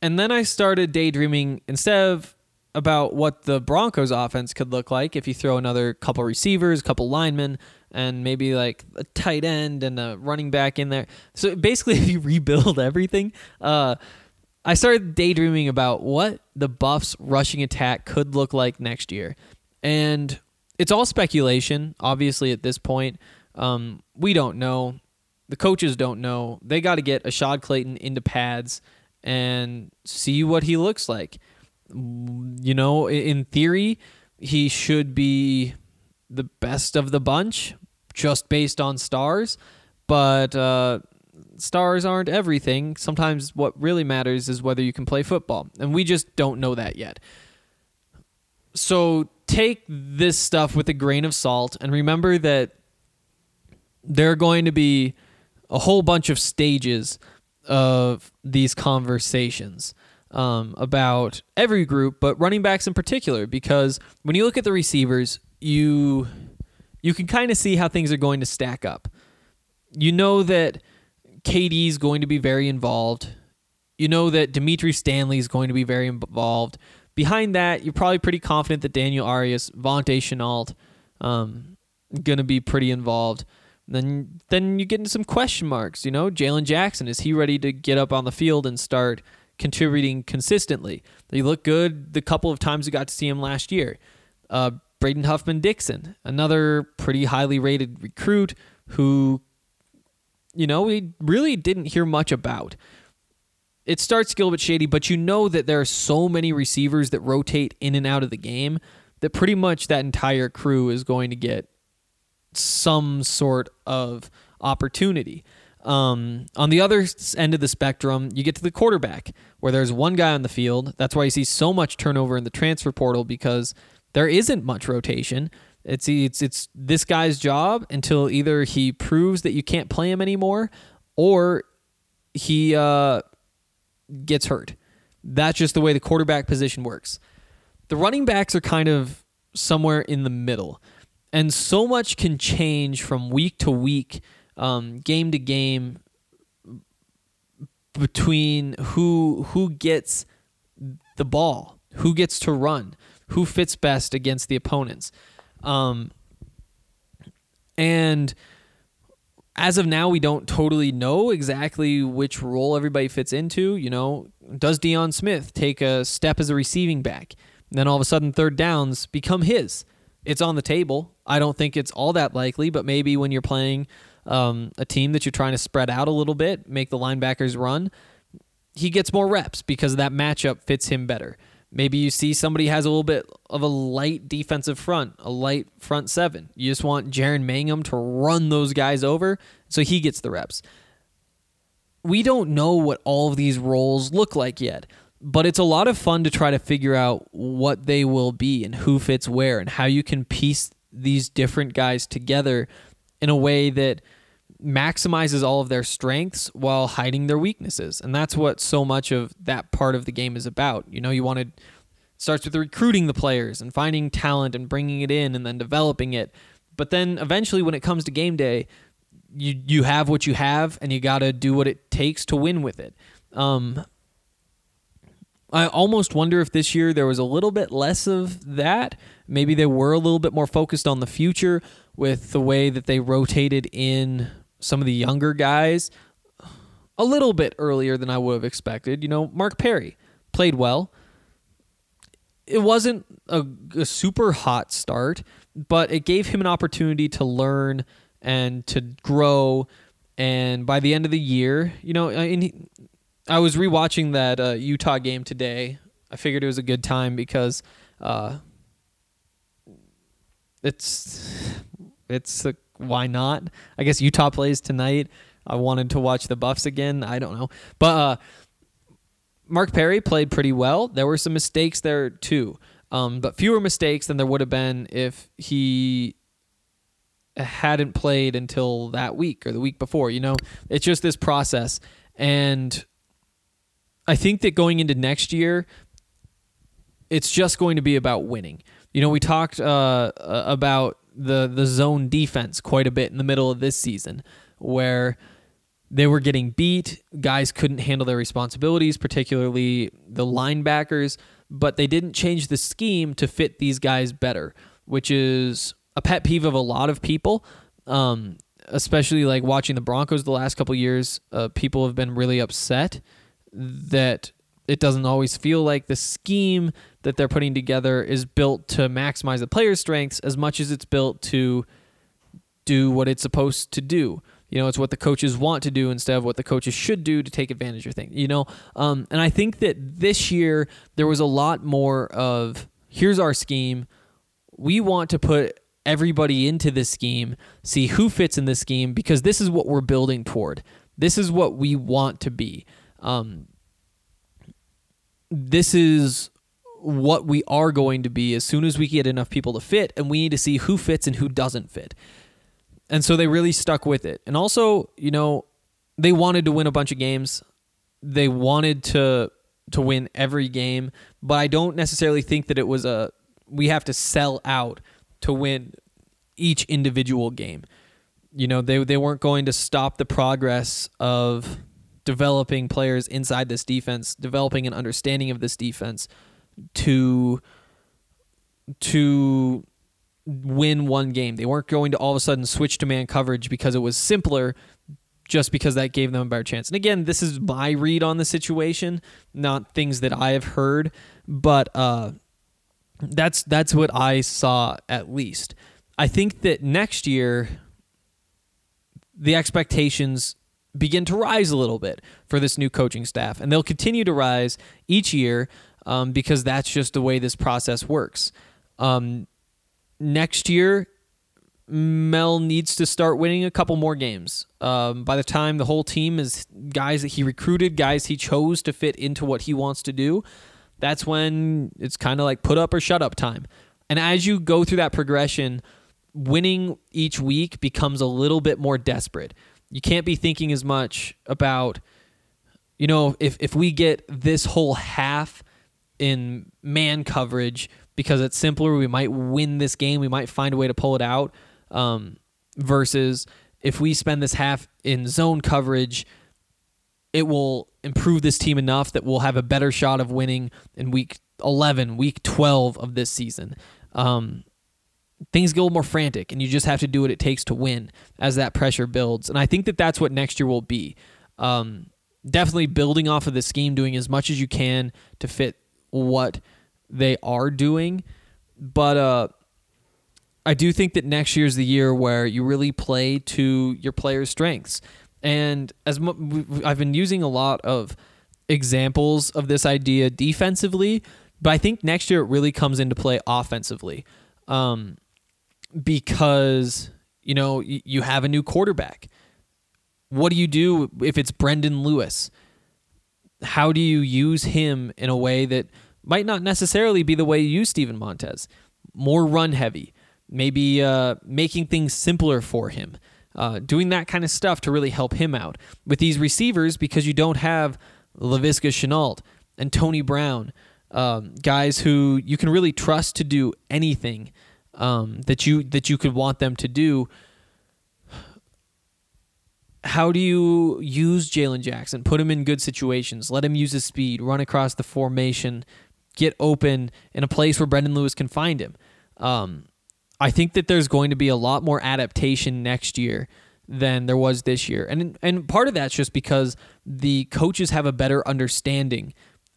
And then I started daydreaming instead of about what the Broncos offense could look like if you throw another couple receivers, couple linemen, and maybe like a tight end and a running back in there. So basically, <laughs> if you rebuild everything, uh, I started daydreaming about what the Buffs' rushing attack could look like next year. And it's all speculation, obviously, at this point. Um, we don't know. The coaches don't know. They got to get Ashad Clayton into pads and see what he looks like you know, in theory, he should be the best of the bunch just based on stars. But uh, stars aren't everything. Sometimes what really matters is whether you can play football. And we just don't know that yet. So take this stuff with a grain of salt and remember that there are going to be a whole bunch of stages of these conversations um, about every group, but running backs in particular, because when you look at the receivers, you you can kind of see how things are going to stack up. You know that KD is going to be very involved. You know that Dimitri Stanley is going to be very involved. Behind that, you're probably pretty confident that Daniel Arias, Vontae Shenault, um, going to be pretty involved. Then, then you get into some question marks. You know, Jalen Jackson is he ready to get up on the field and start contributing consistently. He looked good the couple of times we got to see him last year. Uh, Braden Huffman Dixon, another pretty highly rated recruit who, you know, we really didn't hear much about. It starts Gilbert Shady, but you know that there are so many receivers that rotate in and out of the game that pretty much that entire crew is going to get some sort of opportunity. Um, on the other end of the spectrum, you get to the quarterback, where there's one guy on the field. That's why you see so much turnover in the transfer portal because there isn't much rotation. It's it's it's this guy's job until either he proves that you can't play him anymore, or he uh, gets hurt. That's just the way the quarterback position works. The running backs are kind of somewhere in the middle, and so much can change from week to week um, game to game between who who gets the ball, who gets to run, who fits best against the opponents. Um, and as of now, we don't totally know exactly which role everybody fits into. You know, does Deion Smith take a step as a receiving back? And then all of a sudden, third downs become his. it's on the table. I don't think it's all that likely, but maybe when you're playing um, a team that you're trying to spread out a little bit, make the linebackers run, he gets more reps because that matchup fits him better. Maybe you see somebody has a little bit of a light defensive front, a light front seven. You just want Jaren Mangham to run those guys over so he gets the reps. We don't know what all of these roles look like yet, but it's a lot of fun to try to figure out what they will be and who fits where and how you can piece these different guys together in a way that maximizes all of their strengths while hiding their weaknesses. And that's what so much of that part of the game is about. You know, you want to starts with recruiting the players and finding talent and bringing it in and then developing it. But then eventually when it comes to game day, you you have what you have and you got to do what it takes to win with it. Um I almost wonder if this year there was a little bit less of that. Maybe they were a little bit more focused on the future with the way that they rotated in some of the younger guys a little bit earlier than I would have expected. You know, Mark Perry played well. It wasn't a, a super hot start, but it gave him an opportunity to learn and to grow. And by the end of the year, you know, he, I was rewatching that uh, Utah game today. I figured it was a good time because uh, it's it's a, why not? I guess Utah plays tonight. I wanted to watch the Buffs again. I don't know, but uh, Mark Perry played pretty well. There were some mistakes there too, um, but fewer mistakes than there would have been if he hadn't played until that week or the week before. You know, it's just this process, and I think that going into next year, it's just going to be about winning. You know, we talked uh, about the the zone defense quite a bit in the middle of this season, where they were getting beat. Guys couldn't handle their responsibilities, particularly the linebackers, but they didn't change the scheme to fit these guys better, which is a pet peeve of a lot of people. Um, especially like watching the Broncos the last couple years, uh, people have been really upset that it doesn't always feel like the scheme that they're putting together is built to maximize the player's strengths as much as it's built to do what it's supposed to do. You know, it's what the coaches want to do instead of what the coaches should do to take advantage of things. You know, um, and I think that this year there was a lot more of here's our scheme. We want to put everybody into this scheme, see who fits in this scheme because this is what we're building toward. This is what we want to be. Um, this is what we are going to be as soon as we get enough people to fit, and we need to see who fits and who doesn't fit. And so they really stuck with it. And also, you know, they wanted to win a bunch of games. They wanted to to win every game, but I don't necessarily think that it was a we have to sell out to win each individual game. You know, they they weren't going to stop the progress of developing players inside this defense, developing an understanding of this defense to to win one game. They weren't going to all of a sudden switch to man coverage because it was simpler just because that gave them a better chance. And again, this is my read on the situation, not things that I have heard, but uh, that's that's what I saw at least. I think that next year the expectations begin to rise a little bit for this new coaching staff, and they'll continue to rise each year um, because that's just the way this process works. Um, next year, Mel needs to start winning a couple more games. Um, by the time the whole team is guys that he recruited, guys he chose to fit into what he wants to do, that's when it's kind of like put up or shut up time. And as you go through that progression, winning each week becomes a little bit more desperate you can't be thinking as much about you know if if we get this whole half in man coverage because it's simpler we might win this game we might find a way to pull it out um, versus if we spend this half in zone coverage it will improve this team enough that we'll have a better shot of winning in week 11 week 12 of this season. Um, things get a little more frantic and you just have to do what it takes to win as that pressure builds. And I think that that's what next year will be. Um, definitely building off of the scheme, doing as much as you can to fit what they are doing. But uh, I do think that next year's the year where you really play to your players' strengths. And as I've been using a lot of examples of this idea defensively, but I think next year it really comes into play offensively. Um, because, you know, you have a new quarterback. What do you do if it's Brendan Lewis? How do you use him in a way that might not necessarily be the way you use Steven Montez? More run heavy, maybe uh, making things simpler for him, uh, doing that kind of stuff to really help him out. With these receivers, because you don't have Laviska Shenault and Tony Brown, um, guys who you can really trust to do anything um, that you that you could want them to do how do you use Jalen Jackson? Put him in good situations. Let him use his speed. Run across the formation. Get open in a place where Brendan Lewis can find him. Um, I think that there's going to be a lot more adaptation next year than there was this year, and and part of that's just because the coaches have a better understanding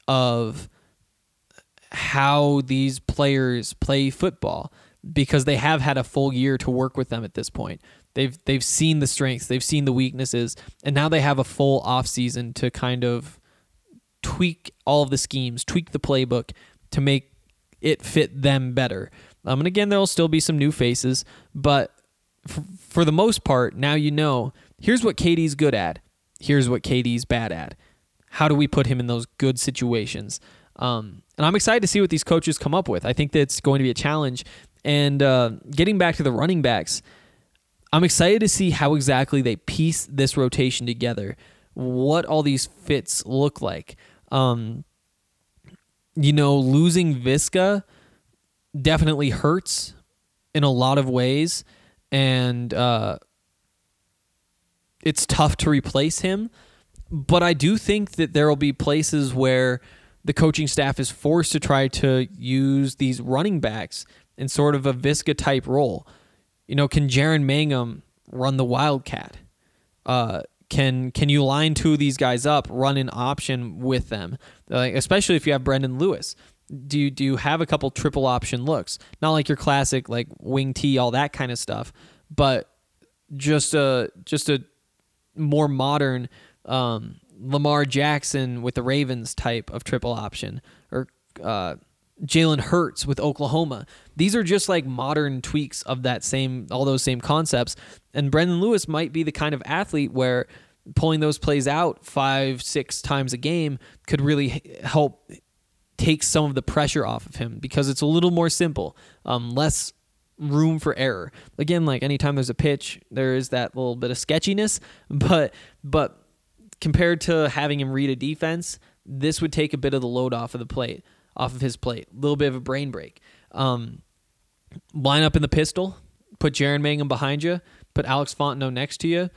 of how these players play football because they have had a full year to work with them at this point. They've they've seen the strengths, they've seen the weaknesses, and now they have a full off season to kind of tweak all of the schemes, tweak the playbook to make it fit them better. Um, and again, there'll still be some new faces, but f- for the most part, now you know here's what Katie's good at, here's what Katie's bad at. How do we put him in those good situations? Um, and I'm excited to see what these coaches come up with. I think that's going to be a challenge. And uh, getting back to the running backs, I'm excited to see how exactly they piece this rotation together, what all these fits look like. Um, you know, losing Viska definitely hurts in a lot of ways, and uh, it's tough to replace him. But I do think that there will be places where the coaching staff is forced to try to use these running backs in sort of a Viska type role. You know, can Jaren Mangham run the Wildcat? Uh, can can you line two of these guys up, run an option with them? Like especially if you have Brendan Lewis. Do you, do you have a couple triple option looks? Not like your classic like wing T, all that kind of stuff, but just a just a more modern um, Lamar Jackson with the Ravens type of triple option, or uh, Jalen Hurts with Oklahoma. These are just like modern tweaks of that same, all those same concepts. And Brendan Lewis might be the kind of athlete where pulling those plays out five, six times a game could really help take some of the pressure off of him because it's a little more simple, um, less room for error. Again, like anytime there's a pitch, there is that little bit of sketchiness, <laughs> but but compared to having him read a defense, this would take a bit of the load off of the plate, off of his plate. A little bit of a brain break. Um, line up in the pistol, put Jaren Mangham behind you, put Alex Fontenot next to you.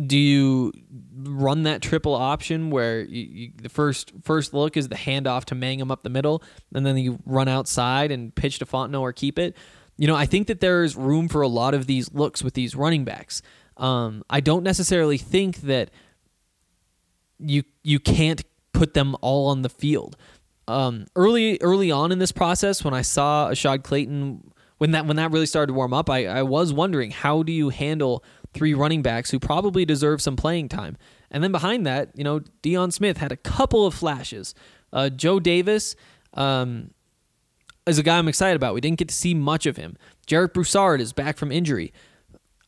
Do you run that triple option where you, you, the first first look is the handoff to Mangham up the middle, and then you run outside and pitch to Fontenot or keep it? You know, I think that there's room for a lot of these looks with these running backs. Um, I don't necessarily think that you you can't put them all on the field. Um, early early on in this process, when I saw Ashad Clayton, when that when that really started to warm up, I, I was wondering how do you handle three running backs who probably deserve some playing time. And then behind that, you know, Deion Smith had a couple of flashes. Uh, Joe Davis um, is a guy I'm excited about. We didn't get to see much of him. Jarek Broussard is back from injury.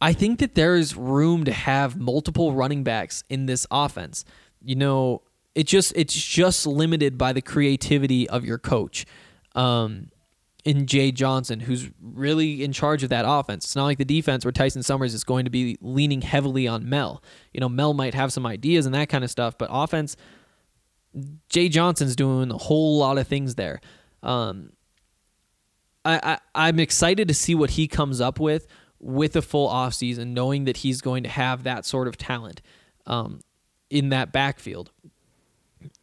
I think that there is room to have multiple running backs in this offense. You know, it just it's just limited by the creativity of your coach. Um, in Jay Johnson, who's really in charge of that offense. It's not like the defense where Tyson Summers is going to be leaning heavily on Mel. You know, Mel might have some ideas and that kind of stuff, but offense, Jay Johnson's doing a whole lot of things there. Um, I, I I'm excited to see what he comes up with with a full offseason, knowing that he's going to have that sort of talent um, in that backfield.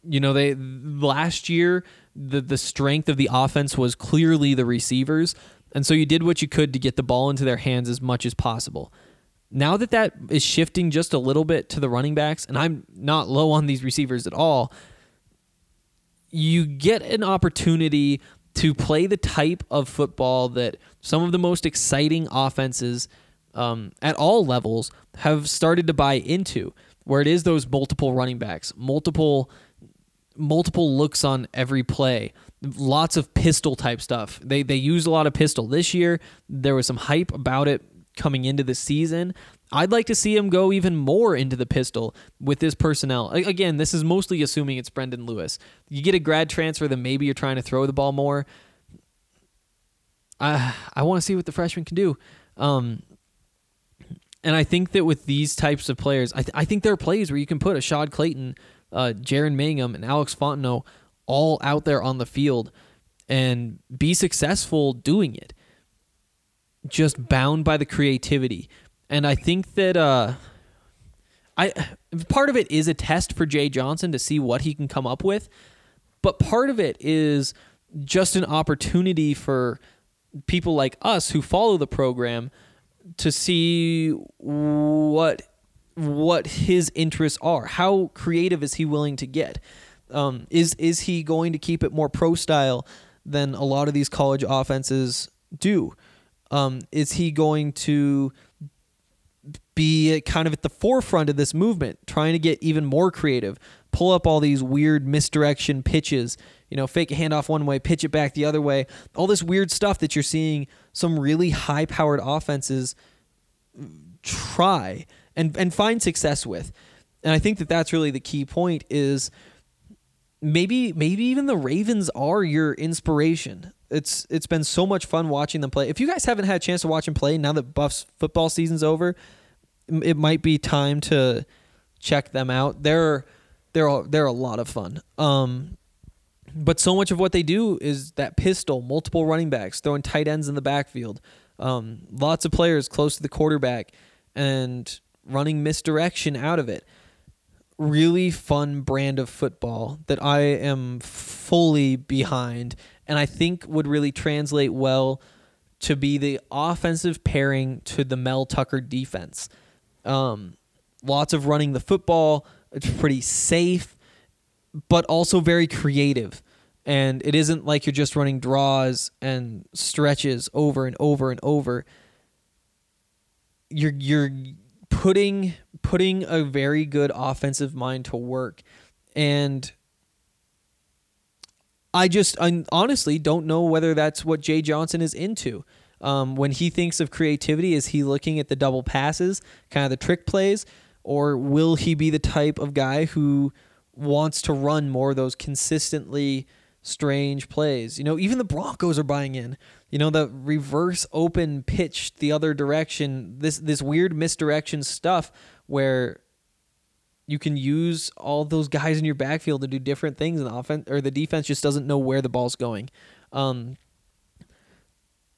You know, they last year the the strength of the offense was clearly the receivers, and so you did what you could to get the ball into their hands as much as possible. Now that that is shifting just a little bit to the running backs, and I'm not low on these receivers at all, you get an opportunity to play the type of football that some of the most exciting offenses um, at all levels have started to buy into, where it is those multiple running backs, multiple multiple looks on every play, lots of pistol type stuff. They they use a lot of pistol this year. There was some hype about it coming into the season. I'd like to see him go even more into the pistol with this personnel. Again, this is mostly assuming it's Brendan Lewis. You get a grad transfer, then maybe you're trying to throw the ball more. I I want to see what the freshman can do. Um, and I think that with these types of players, I, th- I think there are plays where you can put Ashad Clayton, uh, Jaren Mangham, and Alex Fontenot all out there on the field and be successful doing it. Just bound by the creativity. And I think that uh, I part of it is a test for Jay Johnson to see what he can come up with, but part of it is just an opportunity for people like us who follow the program to see what what his interests are. How creative is he willing to get? Um, is is he going to keep it more pro style than a lot of these college offenses do? Um, is he going to be kind of at the forefront of this movement, trying to get even more creative, pull up all these weird misdirection pitches, you know, fake a handoff one way, pitch it back the other way, all this weird stuff that you're seeing some really high powered offenses try and, and find success with. And I think that that's really the key point is maybe maybe even the Ravens are your inspiration. It's it's been so much fun watching them play. If you guys haven't had a chance to watch them play now that Buffs football season's over, it might be time to check them out. They're they're they're a lot of fun. Um, but so much of what they do is that pistol, multiple running backs, throwing tight ends in the backfield, um, lots of players close to the quarterback, and running misdirection out of it. Really fun brand of football that I am fully behind, and I think would really translate well to be the offensive pairing to the Mel Tucker defense. Um, lots of running the football. It's pretty safe but also very creative. And it isn't like you're just running draws and stretches over and over and over. You're you're putting putting a very good offensive mind to work. And I just I honestly don't know whether that's what Jay Johnson is into. Um, when he thinks of creativity, is he looking at the double passes, kind of the trick plays, or will he be the type of guy who wants to run more of those consistently strange plays? You know, even the Broncos are buying in. You know, the reverse open pitch the other direction, this this weird misdirection stuff where you can use all those guys in your backfield to do different things, and the offense or the defense just doesn't know where the ball's going. Um,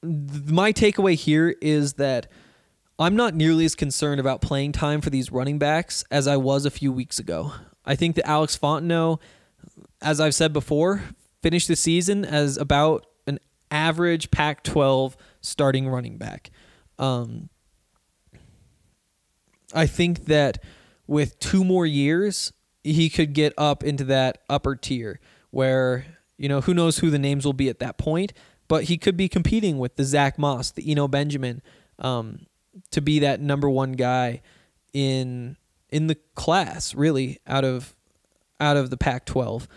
th- my takeaway here is that I'm not nearly as concerned about playing time for these running backs as I was a few weeks ago. I think that Alex Fontenot, as I've said before, finished the season as about average Pac-12 starting running back. Um, I think that with two more years, he could get up into that upper tier where, you know, who knows who the names will be at that point, but he could be competing with the Zach Moss, the Eno Benjamin, um, to be that number one guy in in the class, really, out of out of the Pac-12.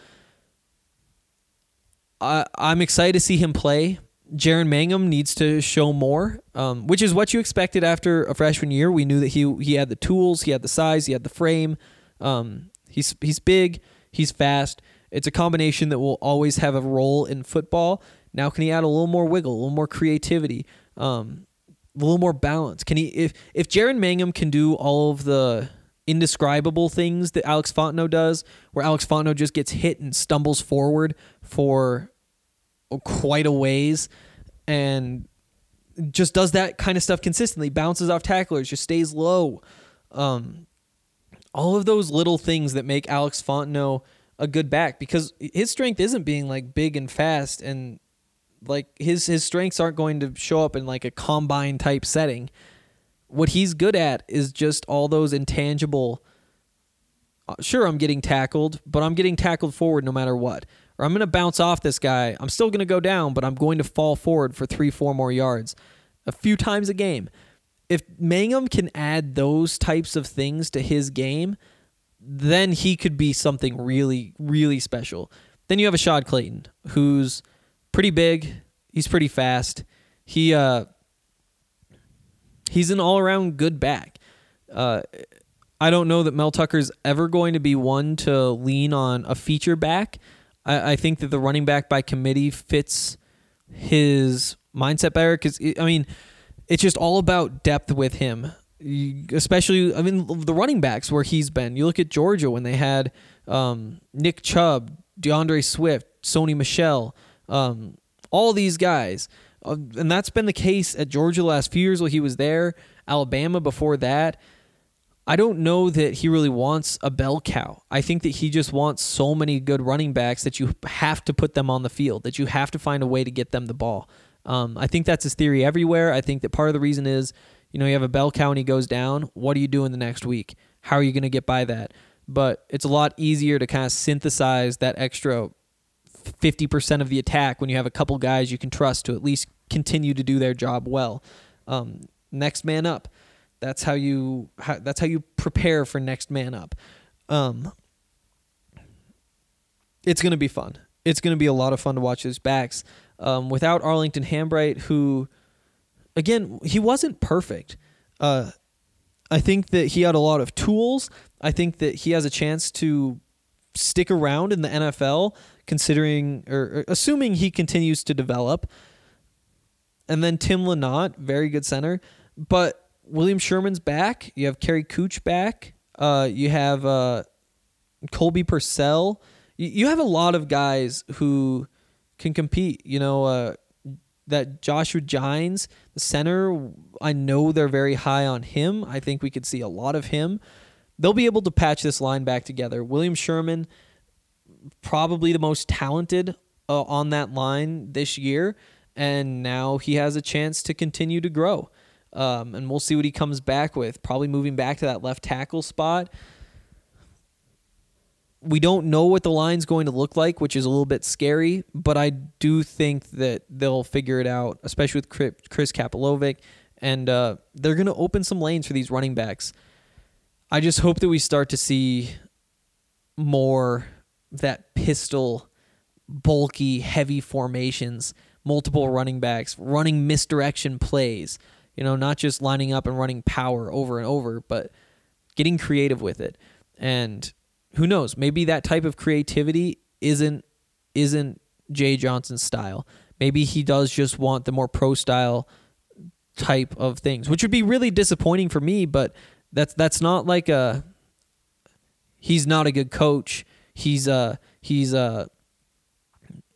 I, I'm excited to see him play. Jaren Mangham needs to show more, um, which is what you expected after a freshman year. We knew that he he had the tools, he had the size, he had the frame. Um, he's he's big, he's fast. It's a combination that will always have a role in football. Now, can he add a little more wiggle, a little more creativity, um, a little more balance? Can he if if Jaren Mangham can do all of the indescribable things that Alex Fontenot does, where Alex Fontenot just gets hit and stumbles forward for quite a ways and just does that kind of stuff consistently, bounces off tacklers, just stays low. Um, all of those little things that make Alex Fontenot a good back because his strength isn't being like big and fast and like his his strengths aren't going to show up in like a combine type setting. What he's good at is just all those intangible uh, sure I'm getting tackled, but I'm getting tackled forward no matter what. Or I'm going to bounce off this guy. I'm still going to go down, but I'm going to fall forward for three, four more yards a few times a game. If Mangham can add those types of things to his game, then he could be something really, really special. Then you have Ashad Clayton, who's pretty big. He's pretty fast. He uh, he's an all around good back. Uh, I don't know that Mel Tucker's ever going to be one to lean on a feature back. I, I think that the running back by committee fits his mindset better because I mean, it's just all about depth with him. You- especially, I mean, the running backs where he's been. You look at Georgia when they had um, Nick Chubb, D'Andre Swift, Sony Michel, um, all these guys. Uh, and that's been the case at Georgia the last few years while he was there. Alabama before that. I don't know that he really wants a bell cow. I think that he just wants so many good running backs that you have to put them on the field, that you have to find a way to get them the ball. Um, I think that's his theory everywhere. I think that part of the reason is, you know, you have a bell cow and he goes down. What are you doing the next week? How are you going to get by that? But it's a lot easier to kind of synthesize that extra 50% of the attack when you have a couple guys you can trust to at least continue to do their job well. Um, next man up. That's how you how, that's how you prepare for next man up. Um, it's going to be fun. It's going to be a lot of fun to watch his backs. Um, without Arlington Hambright, who, again, he wasn't perfect. Uh, I think that he had a lot of tools. I think that he has a chance to stick around in the NFL, considering or, or assuming he continues to develop. And then Tim Lynott, very good center. But William Sherman's back. You have Kary Kutsch back. Uh, you have uh, Colby Pursell. You, you have a lot of guys who can compete. You know, uh, that Joshua Jynes, the center, I know they're very high on him. I think we could see a lot of him. They'll be able to patch this line back together. William Sherman, probably the most talented uh, on that line this year, and now he has a chance to continue to grow. Um, and we'll see what he comes back with. Probably moving back to that left tackle spot. We don't know what the line's going to look like, which is a little bit scary, but I do think that they'll figure it out, especially with Chris Kapilovic, and uh, they're going to open some lanes for these running backs. I just hope that we start to see more that pistol, bulky, heavy formations, multiple running backs, running misdirection plays. You know, not just lining up and running power over and over, but getting creative with it. And who knows, maybe that type of creativity isn't isn't Jay Johnson's style. Maybe he does just want the more pro style type of things, which would be really disappointing for me, but that's that's not like a he's not a good coach. He's uh he's uh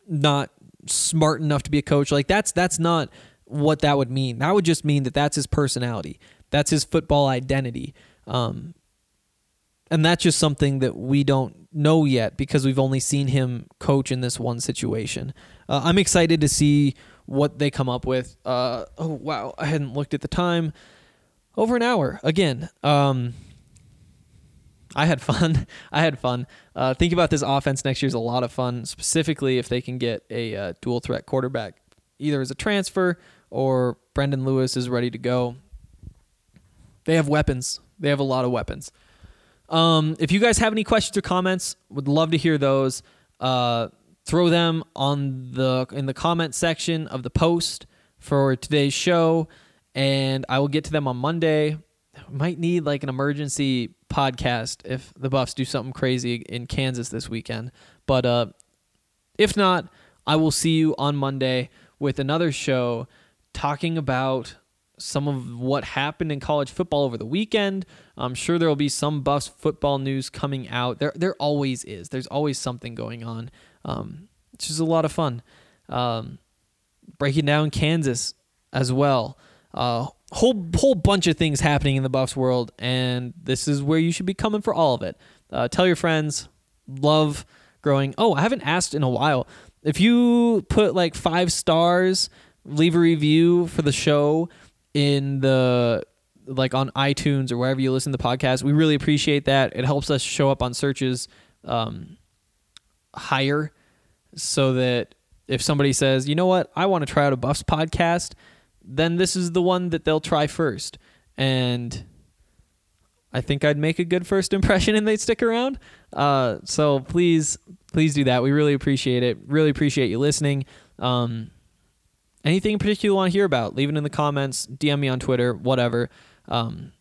not smart enough to be a coach. Like that's that's not what that would mean. That would just mean that that's his personality. That's his football identity. Um and that's just something that we don't know yet because we've only seen him coach in this one situation. Uh, I'm excited to see what they come up with. Uh, oh wow, I hadn't looked at the time. Over an hour again. Um, I had <laughs> fun. I had fun. Uh, think about this offense next year is a lot of fun, specifically if they can get a uh, dual threat quarterback, either as a transfer or Brendon Lewis is ready to go. They have weapons. They have a lot of weapons. Um, if you guys have any questions or comments, would love to hear those. Uh, throw them on the in the comment section of the post for today's show, and I will get to them on Monday. Might need like an emergency podcast if the Buffs do something crazy in Kansas this weekend. But uh, if not, I will see you on Monday with another show talking about some of what happened in college football over the weekend. I'm sure there will be some Buffs football news coming out. There, there always is. There's always something going on. Um, it's just a lot of fun. Um, breaking down Kansas as well. Uh, whole whole bunch of things happening in the Buffs world, and this is where you should be coming for all of it. Uh, tell your friends. Love growing. Oh, I haven't asked in a while. If you put like five stars, leave a review for the show in the like on iTunes or wherever you listen to the podcast. We really appreciate that. It helps us show up on searches um, higher so that if somebody says, you know what, I want to try out a Buffs podcast, then this is the one that they'll try first. And I think I'd make a good first impression and they'd stick around. Uh, so please, please do that. We really appreciate it. Really appreciate you listening. Um, anything in particular you want to hear about, leave it in the comments, DM me on Twitter, whatever. Um,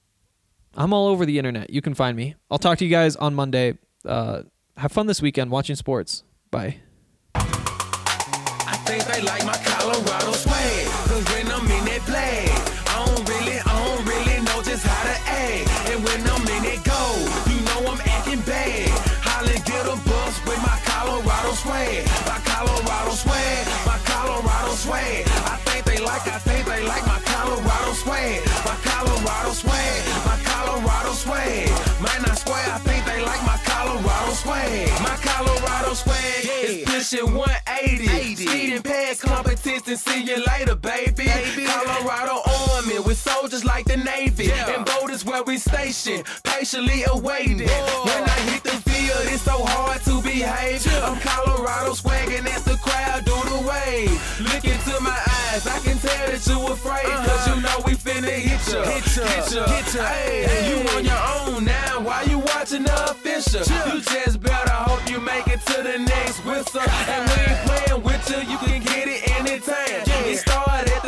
I'm all over the internet. You can find me. I'll talk to you guys on Monday. Uh, have fun this weekend watching sports. Bye. Swag. My Colorado swag is pushing 180. 80. Speeding past competition, see you later, baby. baby. Colorado Army with soldiers like the Navy. And boat is where we stationed, patiently awaiting. When I hit the field, it's so hard to behave. I'm Colorado swagging as the crowd do the wave. Look into my eyes, I can tell that you afraid. Uh-huh. Cause you know we finna hit ya. Hit ya, hit ya, hit ya. Hey, you on your own now. Why you watching the official? You just better hope you make it to the next whistle. And we ain't playing with you, you can get it anytime. It started at the